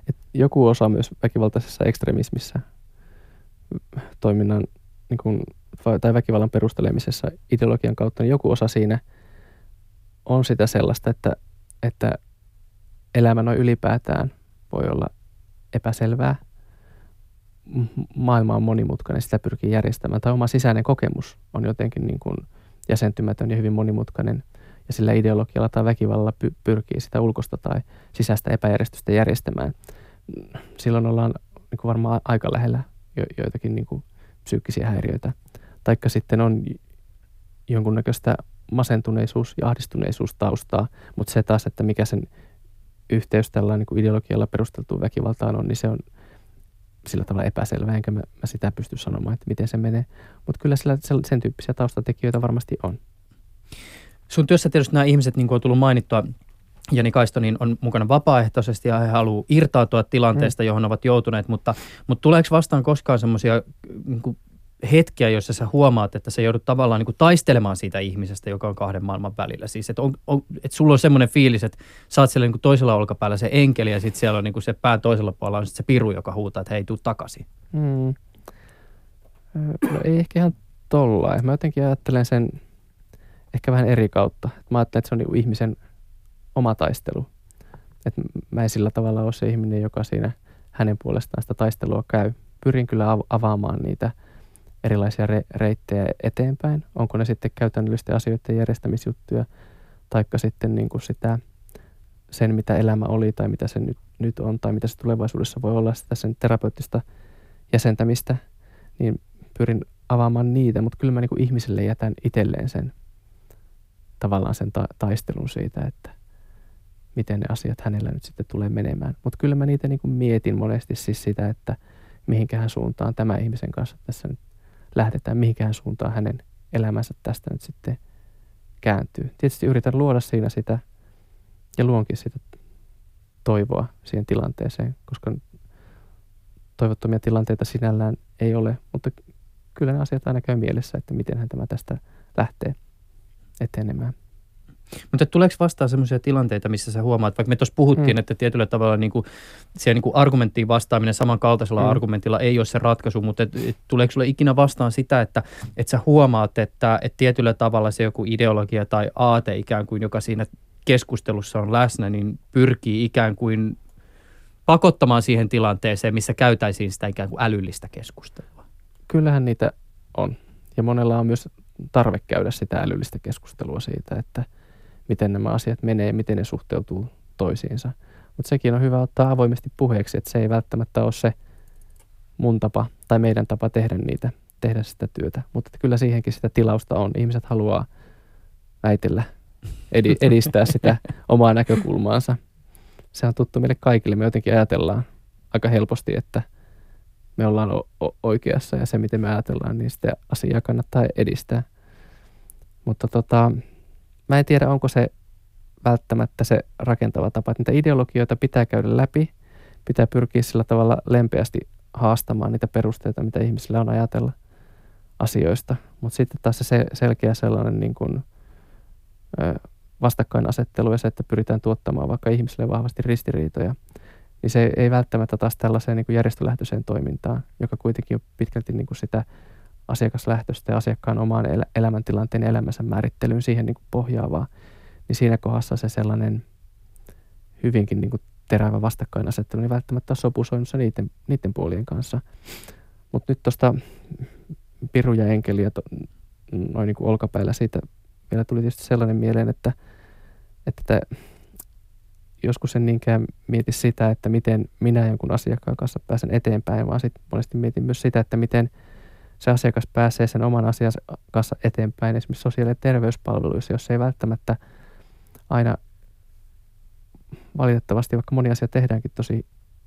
että joku osa myös väkivaltaisessa ekstremismissä toiminnan, niin kuin, tai väkivallan perustelemisessa ideologian kautta, niin joku osa siinä on sitä sellaista, että, että elämä noin ylipäätään voi olla epäselvää. Maailma on monimutkainen, sitä pyrkii järjestämään. Tai oma sisäinen kokemus on jotenkin niin kuin jäsentymätön ja hyvin monimutkainen. Ja sillä ideologialla tai väkivallalla py- pyrkii sitä ulkosta tai sisäistä epäjärjestystä järjestämään. Silloin ollaan niin kuin varmaan aika lähellä jo- joitakin niin kuin psyykkisiä häiriöitä. Taikka sitten on jonkunnäköistä masentuneisuus ja ahdistuneisuus taustaa, mutta se taas, että mikä sen yhteys tällä niin ideologialla perusteltuun väkivaltaan on, niin se on sillä tavalla epäselvä, enkä mä, mä sitä pysty sanomaan, että miten se menee. Mutta kyllä sillä sen tyyppisiä taustatekijöitä varmasti on. Sun työssä tietysti nämä ihmiset, niin kuin on tullut mainittua, Jani Kaisto niin on mukana vapaaehtoisesti ja he haluaa irtautua tilanteesta, mm. johon ovat joutuneet, mutta, mutta tuleeko vastaan koskaan semmoisia niin hetkiä, joissa sä huomaat, että sä joudut tavallaan niin kuin taistelemaan siitä ihmisestä, joka on kahden maailman välillä. Siis, että, on, on, että sulla on semmoinen fiilis, että sä oot siellä niin kuin toisella olkapäällä se enkeli ja sitten siellä on niin kuin se pään toisella puolella on se piru, joka huutaa, että hei, tuu takaisin. Mm. No ei ehkä ihan tollain. Mä jotenkin ajattelen sen ehkä vähän eri kautta. Mä ajattelen, että se on niin ihmisen oma taistelu. Et mä en sillä tavalla ole se ihminen, joka siinä hänen puolestaan sitä taistelua käy. Pyrin kyllä avaamaan niitä – erilaisia re- reittejä eteenpäin. Onko ne sitten käytännöllisten asioiden järjestämisjuttuja, taikka sitten niin kuin sitä, sen, mitä elämä oli tai mitä se nyt, nyt on tai mitä se tulevaisuudessa voi olla, sitä sen terapeuttista jäsentämistä, niin pyrin avaamaan niitä, mutta kyllä mä niin kuin ihmiselle jätän itselleen sen tavallaan sen ta- taistelun siitä, että miten ne asiat hänellä nyt sitten tulee menemään. Mutta kyllä mä niitä niin kuin mietin monesti siis sitä, että mihinkään suuntaan tämä ihmisen kanssa tässä nyt lähdetään, mihinkään suuntaan hänen elämänsä tästä nyt sitten kääntyy. Tietysti yritän luoda siinä sitä ja luonkin sitä toivoa siihen tilanteeseen, koska toivottomia tilanteita sinällään ei ole, mutta kyllä ne asiat aina käy mielessä, että miten hän tämä tästä lähtee etenemään. Mutta tuleeko vastaan sellaisia tilanteita, missä sä huomaat, vaikka me tuossa puhuttiin, mm. että tietyllä tavalla niin kuin, siellä niin kuin argumenttiin vastaaminen samankaltaisella mm. argumentilla ei ole se ratkaisu, mutta et, et, tuleeko sulle ikinä vastaan sitä, että et sä huomaat, että et tietyllä tavalla se joku ideologia tai aate ikään kuin, joka siinä keskustelussa on läsnä, niin pyrkii ikään kuin pakottamaan siihen tilanteeseen, missä käytäisiin sitä ikään kuin älyllistä keskustelua? Kyllähän niitä on. Ja monella on myös tarve käydä sitä älyllistä keskustelua siitä, että – miten nämä asiat menee, miten ne suhteutuu toisiinsa. Mutta sekin on hyvä ottaa avoimesti puheeksi, että se ei välttämättä ole se mun tapa tai meidän tapa tehdä niitä, tehdä sitä työtä. Mutta kyllä siihenkin sitä tilausta on. Ihmiset haluaa väitellä, edistää sitä omaa näkökulmaansa. Se on tuttu meille kaikille. Me jotenkin ajatellaan aika helposti, että me ollaan oikeassa ja se, miten me ajatellaan, niin sitä asiaa kannattaa edistää. Mutta tota, Mä en tiedä, onko se välttämättä se rakentava tapa, että niitä ideologioita pitää käydä läpi, pitää pyrkiä sillä tavalla lempeästi haastamaan niitä perusteita, mitä ihmisillä on ajatella asioista. Mutta sitten taas se selkeä sellainen niin kuin, vastakkainasettelu ja se, että pyritään tuottamaan vaikka ihmisille vahvasti ristiriitoja, niin se ei välttämättä taas tällaiseen niin kuin järjestölähtöiseen toimintaan, joka kuitenkin on pitkälti niin kuin sitä asiakaslähtöistä ja asiakkaan omaan el- elämäntilanteen elämänsä määrittelyyn siihen niin kuin pohjaavaa, niin siinä kohdassa se sellainen hyvinkin niin kuin terävä vastakkainasettelu, niin välttämättä sopusoinnussa niiden, niiden puolien kanssa. Mutta nyt tuosta Piru ja Enkeli ja to, noin niin kuin olkapäillä siitä vielä tuli tietysti sellainen mieleen, että, että joskus en niinkään mieti sitä, että miten minä jonkun asiakkaan kanssa pääsen eteenpäin, vaan sitten monesti mietin myös sitä, että miten – se asiakas pääsee sen oman asiansa kanssa eteenpäin esimerkiksi sosiaali- ja terveyspalveluissa, jos ei välttämättä aina valitettavasti, vaikka moni asia tehdäänkin tosi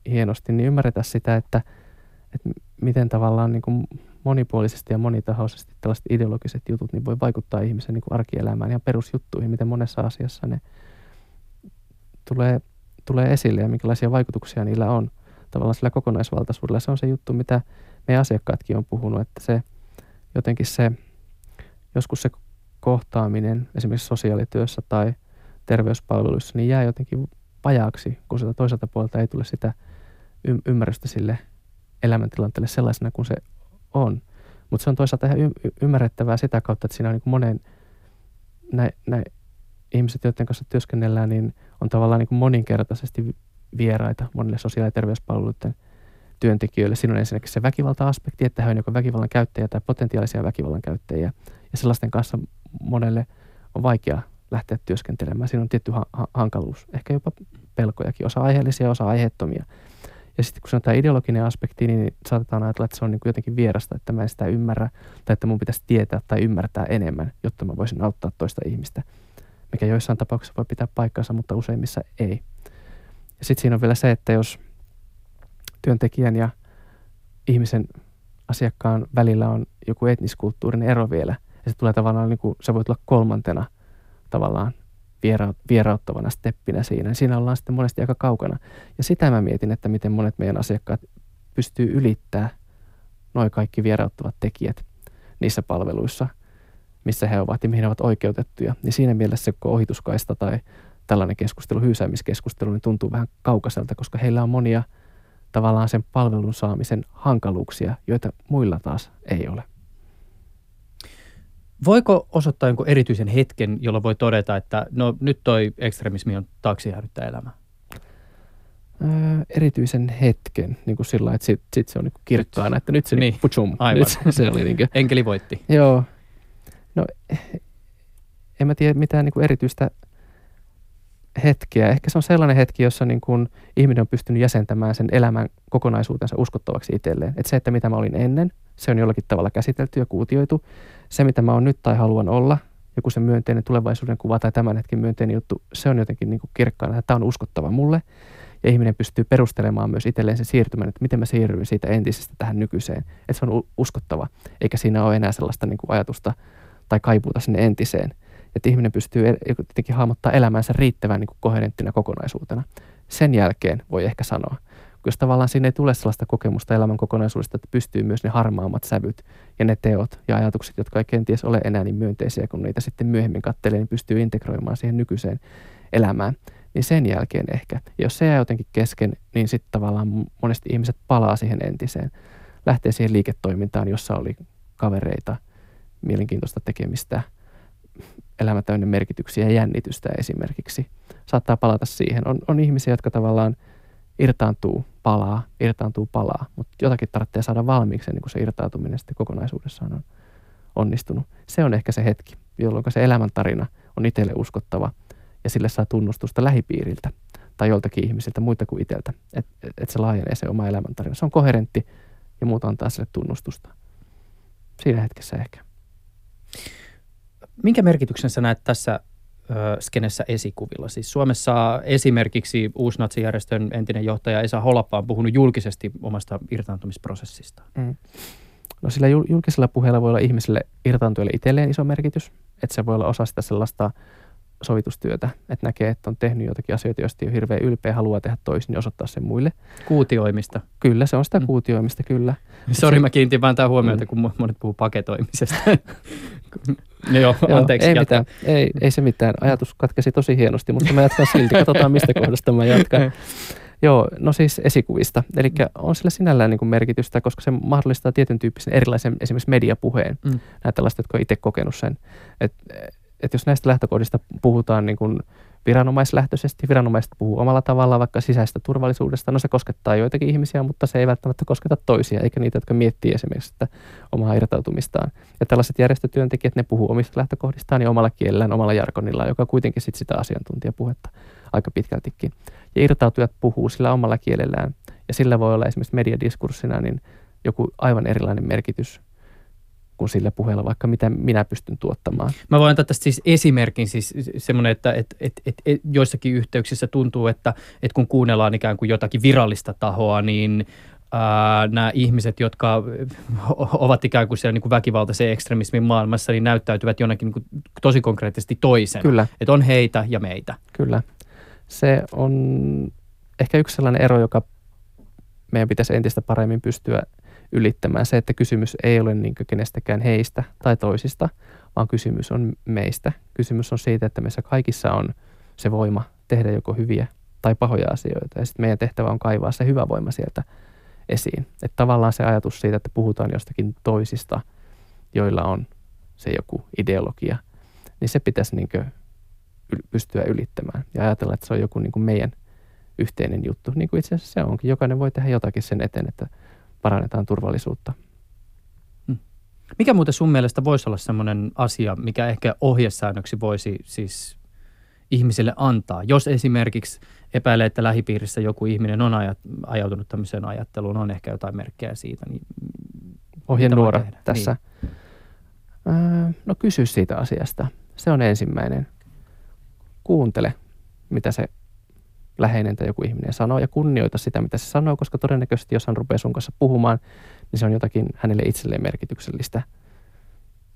hienosti, niin ymmärretä sitä, että, että miten tavallaan niin kuin monipuolisesti ja monitahoisesti tällaiset ideologiset jutut niin voi vaikuttaa ihmisen niin kuin arkielämään ja perusjuttuihin, miten monessa asiassa ne tulee, tulee esille ja minkälaisia vaikutuksia niillä on tavallaan sillä kokonaisvaltaisuudella. Se on se juttu, mitä meidän asiakkaatkin on puhunut, että se jotenkin se, joskus se kohtaaminen esimerkiksi sosiaalityössä tai terveyspalveluissa, niin jää jotenkin vajaaksi, kun sitä toiselta puolelta ei tule sitä ymmärrystä sille elämäntilanteelle sellaisena kuin se on. Mutta se on toisaalta ihan y- ymmärrettävää sitä kautta, että siinä on niin monen näin, näin ihmiset, joiden kanssa työskennellään, niin on tavallaan niin moninkertaisesti vieraita monille sosiaali- ja terveyspalveluiden työntekijöille. Siinä on ensinnäkin se väkivalta-aspekti, että he on joko väkivallan käyttäjiä tai potentiaalisia väkivallan käyttäjiä. Ja sellaisten kanssa monelle on vaikea lähteä työskentelemään. Siinä on tietty ha- hankaluus, ehkä jopa pelkojakin, osa aiheellisia, osa aiheettomia. Ja sitten kun se on tämä ideologinen aspekti, niin saatetaan ajatella, että se on niin kuin jotenkin vierasta, että mä en sitä ymmärrä, tai että mun pitäisi tietää tai ymmärtää enemmän, jotta mä voisin auttaa toista ihmistä. Mikä joissain tapauksissa voi pitää paikkansa, mutta useimmissa ei. Ja sitten siinä on vielä se, että jos työntekijän ja ihmisen asiakkaan välillä on joku etniskulttuurinen ero vielä, ja se tulee tavallaan, niin kuin, se voi tulla kolmantena tavallaan viera, vierauttavana steppinä siinä. Siinä ollaan sitten monesti aika kaukana. Ja sitä mä mietin, että miten monet meidän asiakkaat pystyy ylittää noin kaikki vierauttavat tekijät niissä palveluissa, missä he ovat ja mihin he ovat oikeutettuja. Niin siinä mielessä se ohituskaista tai tällainen keskustelu, hyysäämiskeskustelu, niin tuntuu vähän kaukaiselta, koska heillä on monia tavallaan sen palvelun saamisen hankaluuksia, joita muilla taas ei ole. Voiko osoittaa jonkun erityisen hetken, jolla voi todeta, että no nyt toi ekstremismi on taakse jäädyttä elämää? Öö, erityisen hetken, niin kuin sillä että sitten sit se on niin kirkkaana, että nyt se niin, putsum, aivan. nyt se oli niin kuin, Enkeli voitti. Joo. No, en mä tiedä mitään niin kuin erityistä hetkeä. Ehkä se on sellainen hetki, jossa niin kuin ihminen on pystynyt jäsentämään sen elämän kokonaisuutensa uskottavaksi itselleen. Että se, että mitä mä olin ennen, se on jollakin tavalla käsitelty ja kuutioitu. Se, mitä mä oon nyt tai haluan olla, joku se myönteinen tulevaisuuden kuva tai tämän hetken myönteinen juttu, se on jotenkin niin kuin kirkkaana, että tämä on uskottava mulle. Ja ihminen pystyy perustelemaan myös itselleen sen siirtymän, että miten mä siirryin siitä entisestä tähän nykyiseen. Että se on uskottava, eikä siinä ole enää sellaista niin kuin ajatusta tai kaipuuta sinne entiseen. Että ihminen pystyy jotenkin hahmottaa elämänsä riittävän niin koherenttina kokonaisuutena. Sen jälkeen voi ehkä sanoa, jos tavallaan siinä ei tule sellaista kokemusta elämän kokonaisuudesta, että pystyy myös ne harmaammat sävyt ja ne teot ja ajatukset, jotka ei kenties ole enää niin myönteisiä, kun niitä sitten myöhemmin katselee, niin pystyy integroimaan siihen nykyiseen elämään. Niin sen jälkeen ehkä, jos se jää jotenkin kesken, niin sitten tavallaan monesti ihmiset palaa siihen entiseen. Lähtee siihen liiketoimintaan, jossa oli kavereita, mielenkiintoista tekemistä, elämä täynnä merkityksiä ja jännitystä esimerkiksi. Saattaa palata siihen. On, on ihmisiä, jotka tavallaan irtaantuu, palaa, irtaantuu, palaa, mutta jotakin tarvitsee saada valmiiksi niin kuin se irtautuminen sitten kokonaisuudessaan on onnistunut. Se on ehkä se hetki, jolloin se elämäntarina on itselle uskottava ja sille saa tunnustusta lähipiiriltä tai joltakin ihmisiltä muita kuin itseltä, että et, et se laajenee se oma elämäntarina. Se on koherentti ja muuta antaa sille tunnustusta. Siinä hetkessä ehkä. Minkä merkityksen sä näet tässä ö, skenessä esikuvilla? Siis Suomessa esimerkiksi uusnatsijärjestön entinen johtaja Esa Holappa on puhunut julkisesti omasta irtaantumisprosessista. Mm. No sillä julkisella puheella voi olla ihmisille irtaantujille itselleen iso merkitys, että se voi olla osa sitä sellaista sovitustyötä, että näkee, että on tehnyt jotakin asioita, joista ei ole hirveän ylpeä, haluaa tehdä toisin, niin osoittaa sen muille. Kuutioimista. Kyllä, se on sitä mm. kuutioimista, kyllä. Sori, mä kiinnitin vaan tämä huomiota, mm. kun monet puhuu paketoimisesta. no joo, anteeksi. Joo, ei, mitään. Ei, ei se mitään. Ajatus katkesi tosi hienosti, mutta mä jatkan silti. Katsotaan, mistä kohdasta mä jatkan. Joo, no siis esikuvista. Eli on sillä sinällään niin kuin merkitystä, koska se mahdollistaa tietyn tyyppisen erilaisen esimerkiksi mediapuheen. Mm. Näitä tällaista, jotka on itse kokenut sen. Että että jos näistä lähtökohdista puhutaan niin kuin viranomaislähtöisesti, viranomaiset puhuu omalla tavallaan vaikka sisäistä turvallisuudesta, no se koskettaa joitakin ihmisiä, mutta se ei välttämättä kosketa toisia, eikä niitä, jotka miettii esimerkiksi sitä omaa irtautumistaan. Ja tällaiset järjestötyöntekijät, ne puhuu omista lähtökohdistaan ja omalla kielellään, omalla jargonillaan, joka kuitenkin sit sitä asiantuntijapuhetta aika pitkältikin. Ja irtautujat puhuu sillä omalla kielellään, ja sillä voi olla esimerkiksi mediadiskurssina niin joku aivan erilainen merkitys kuin sillä puheella, vaikka mitä minä pystyn tuottamaan. Mä voin antaa tästä siis esimerkin, siis semmoinen, että et, et, et, et, joissakin yhteyksissä tuntuu, että et kun kuunnellaan ikään kuin jotakin virallista tahoa, niin ää, nämä ihmiset, jotka ovat ikään kuin siellä niin kuin väkivaltaisen ekstremismin maailmassa, niin näyttäytyvät jonakin niin kuin tosi konkreettisesti toisen. Kyllä. Että on heitä ja meitä. Kyllä. Se on ehkä yksi sellainen ero, joka meidän pitäisi entistä paremmin pystyä ylittämään. Se, että kysymys ei ole niin kenestäkään heistä tai toisista, vaan kysymys on meistä. Kysymys on siitä, että meissä kaikissa on se voima tehdä joko hyviä tai pahoja asioita. Ja sitten meidän tehtävä on kaivaa se hyvä voima sieltä esiin. Että tavallaan se ajatus siitä, että puhutaan jostakin toisista, joilla on se joku ideologia, niin se pitäisi niin pystyä ylittämään ja ajatella, että se on joku niin meidän yhteinen juttu. Niin kuin itse asiassa se onkin. Jokainen voi tehdä jotakin sen eteen, että parannetaan turvallisuutta. Hmm. Mikä muuten sun mielestä voisi olla sellainen asia, mikä ehkä ohjesäännöksi voisi siis ihmisille antaa? Jos esimerkiksi epäilee, että lähipiirissä joku ihminen on ajautunut tämmöiseen ajatteluun, on ehkä jotain merkkejä siitä. Niin Ohjenuora tässä. Niin. Öö, no kysy siitä asiasta. Se on ensimmäinen. Kuuntele, mitä se läheinen tai joku ihminen sanoo ja kunnioita sitä, mitä se sanoo, koska todennäköisesti jos hän rupeaa sun kanssa puhumaan, niin se on jotakin hänelle itselleen merkityksellistä.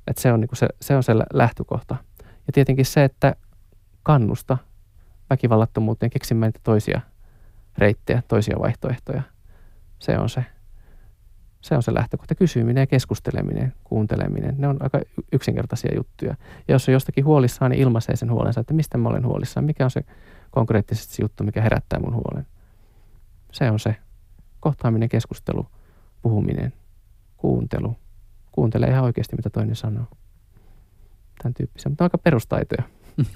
Et se, on niinku se, se on se lähtökohta. Ja tietenkin se, että kannusta väkivallattomuuteen keksimään toisia reittejä, toisia vaihtoehtoja. Se on se, se on se lähtökohta. Kysyminen ja keskusteleminen, kuunteleminen, ne on aika yksinkertaisia juttuja. Ja jos on jostakin huolissaan, niin ilmaisee sen huolensa, että mistä mä olen huolissaan, mikä on se konkreettisesti se juttu, mikä herättää mun huolen. Se on se kohtaaminen, keskustelu, puhuminen, kuuntelu. Kuuntelee ihan oikeasti, mitä toinen sanoo. Tämän tyyppisiä, mutta aika perustaitoja.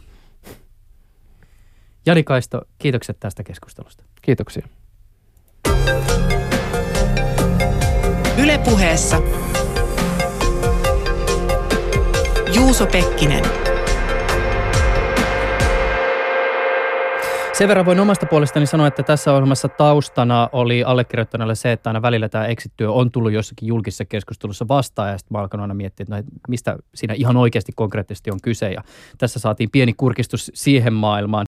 Jani Kaisto, kiitokset tästä keskustelusta. Kiitoksia. Ylepuheessa Juuso Pekkinen. Sen verran voin omasta puolestani sanoa, että tässä ohjelmassa taustana oli allekirjoittaneelle se, että aina välillä tämä exit on tullut jossakin julkisessa keskustelussa vastaan ja sitten mä alkanut aina miettiä, että no, mistä siinä ihan oikeasti konkreettisesti on kyse ja tässä saatiin pieni kurkistus siihen maailmaan.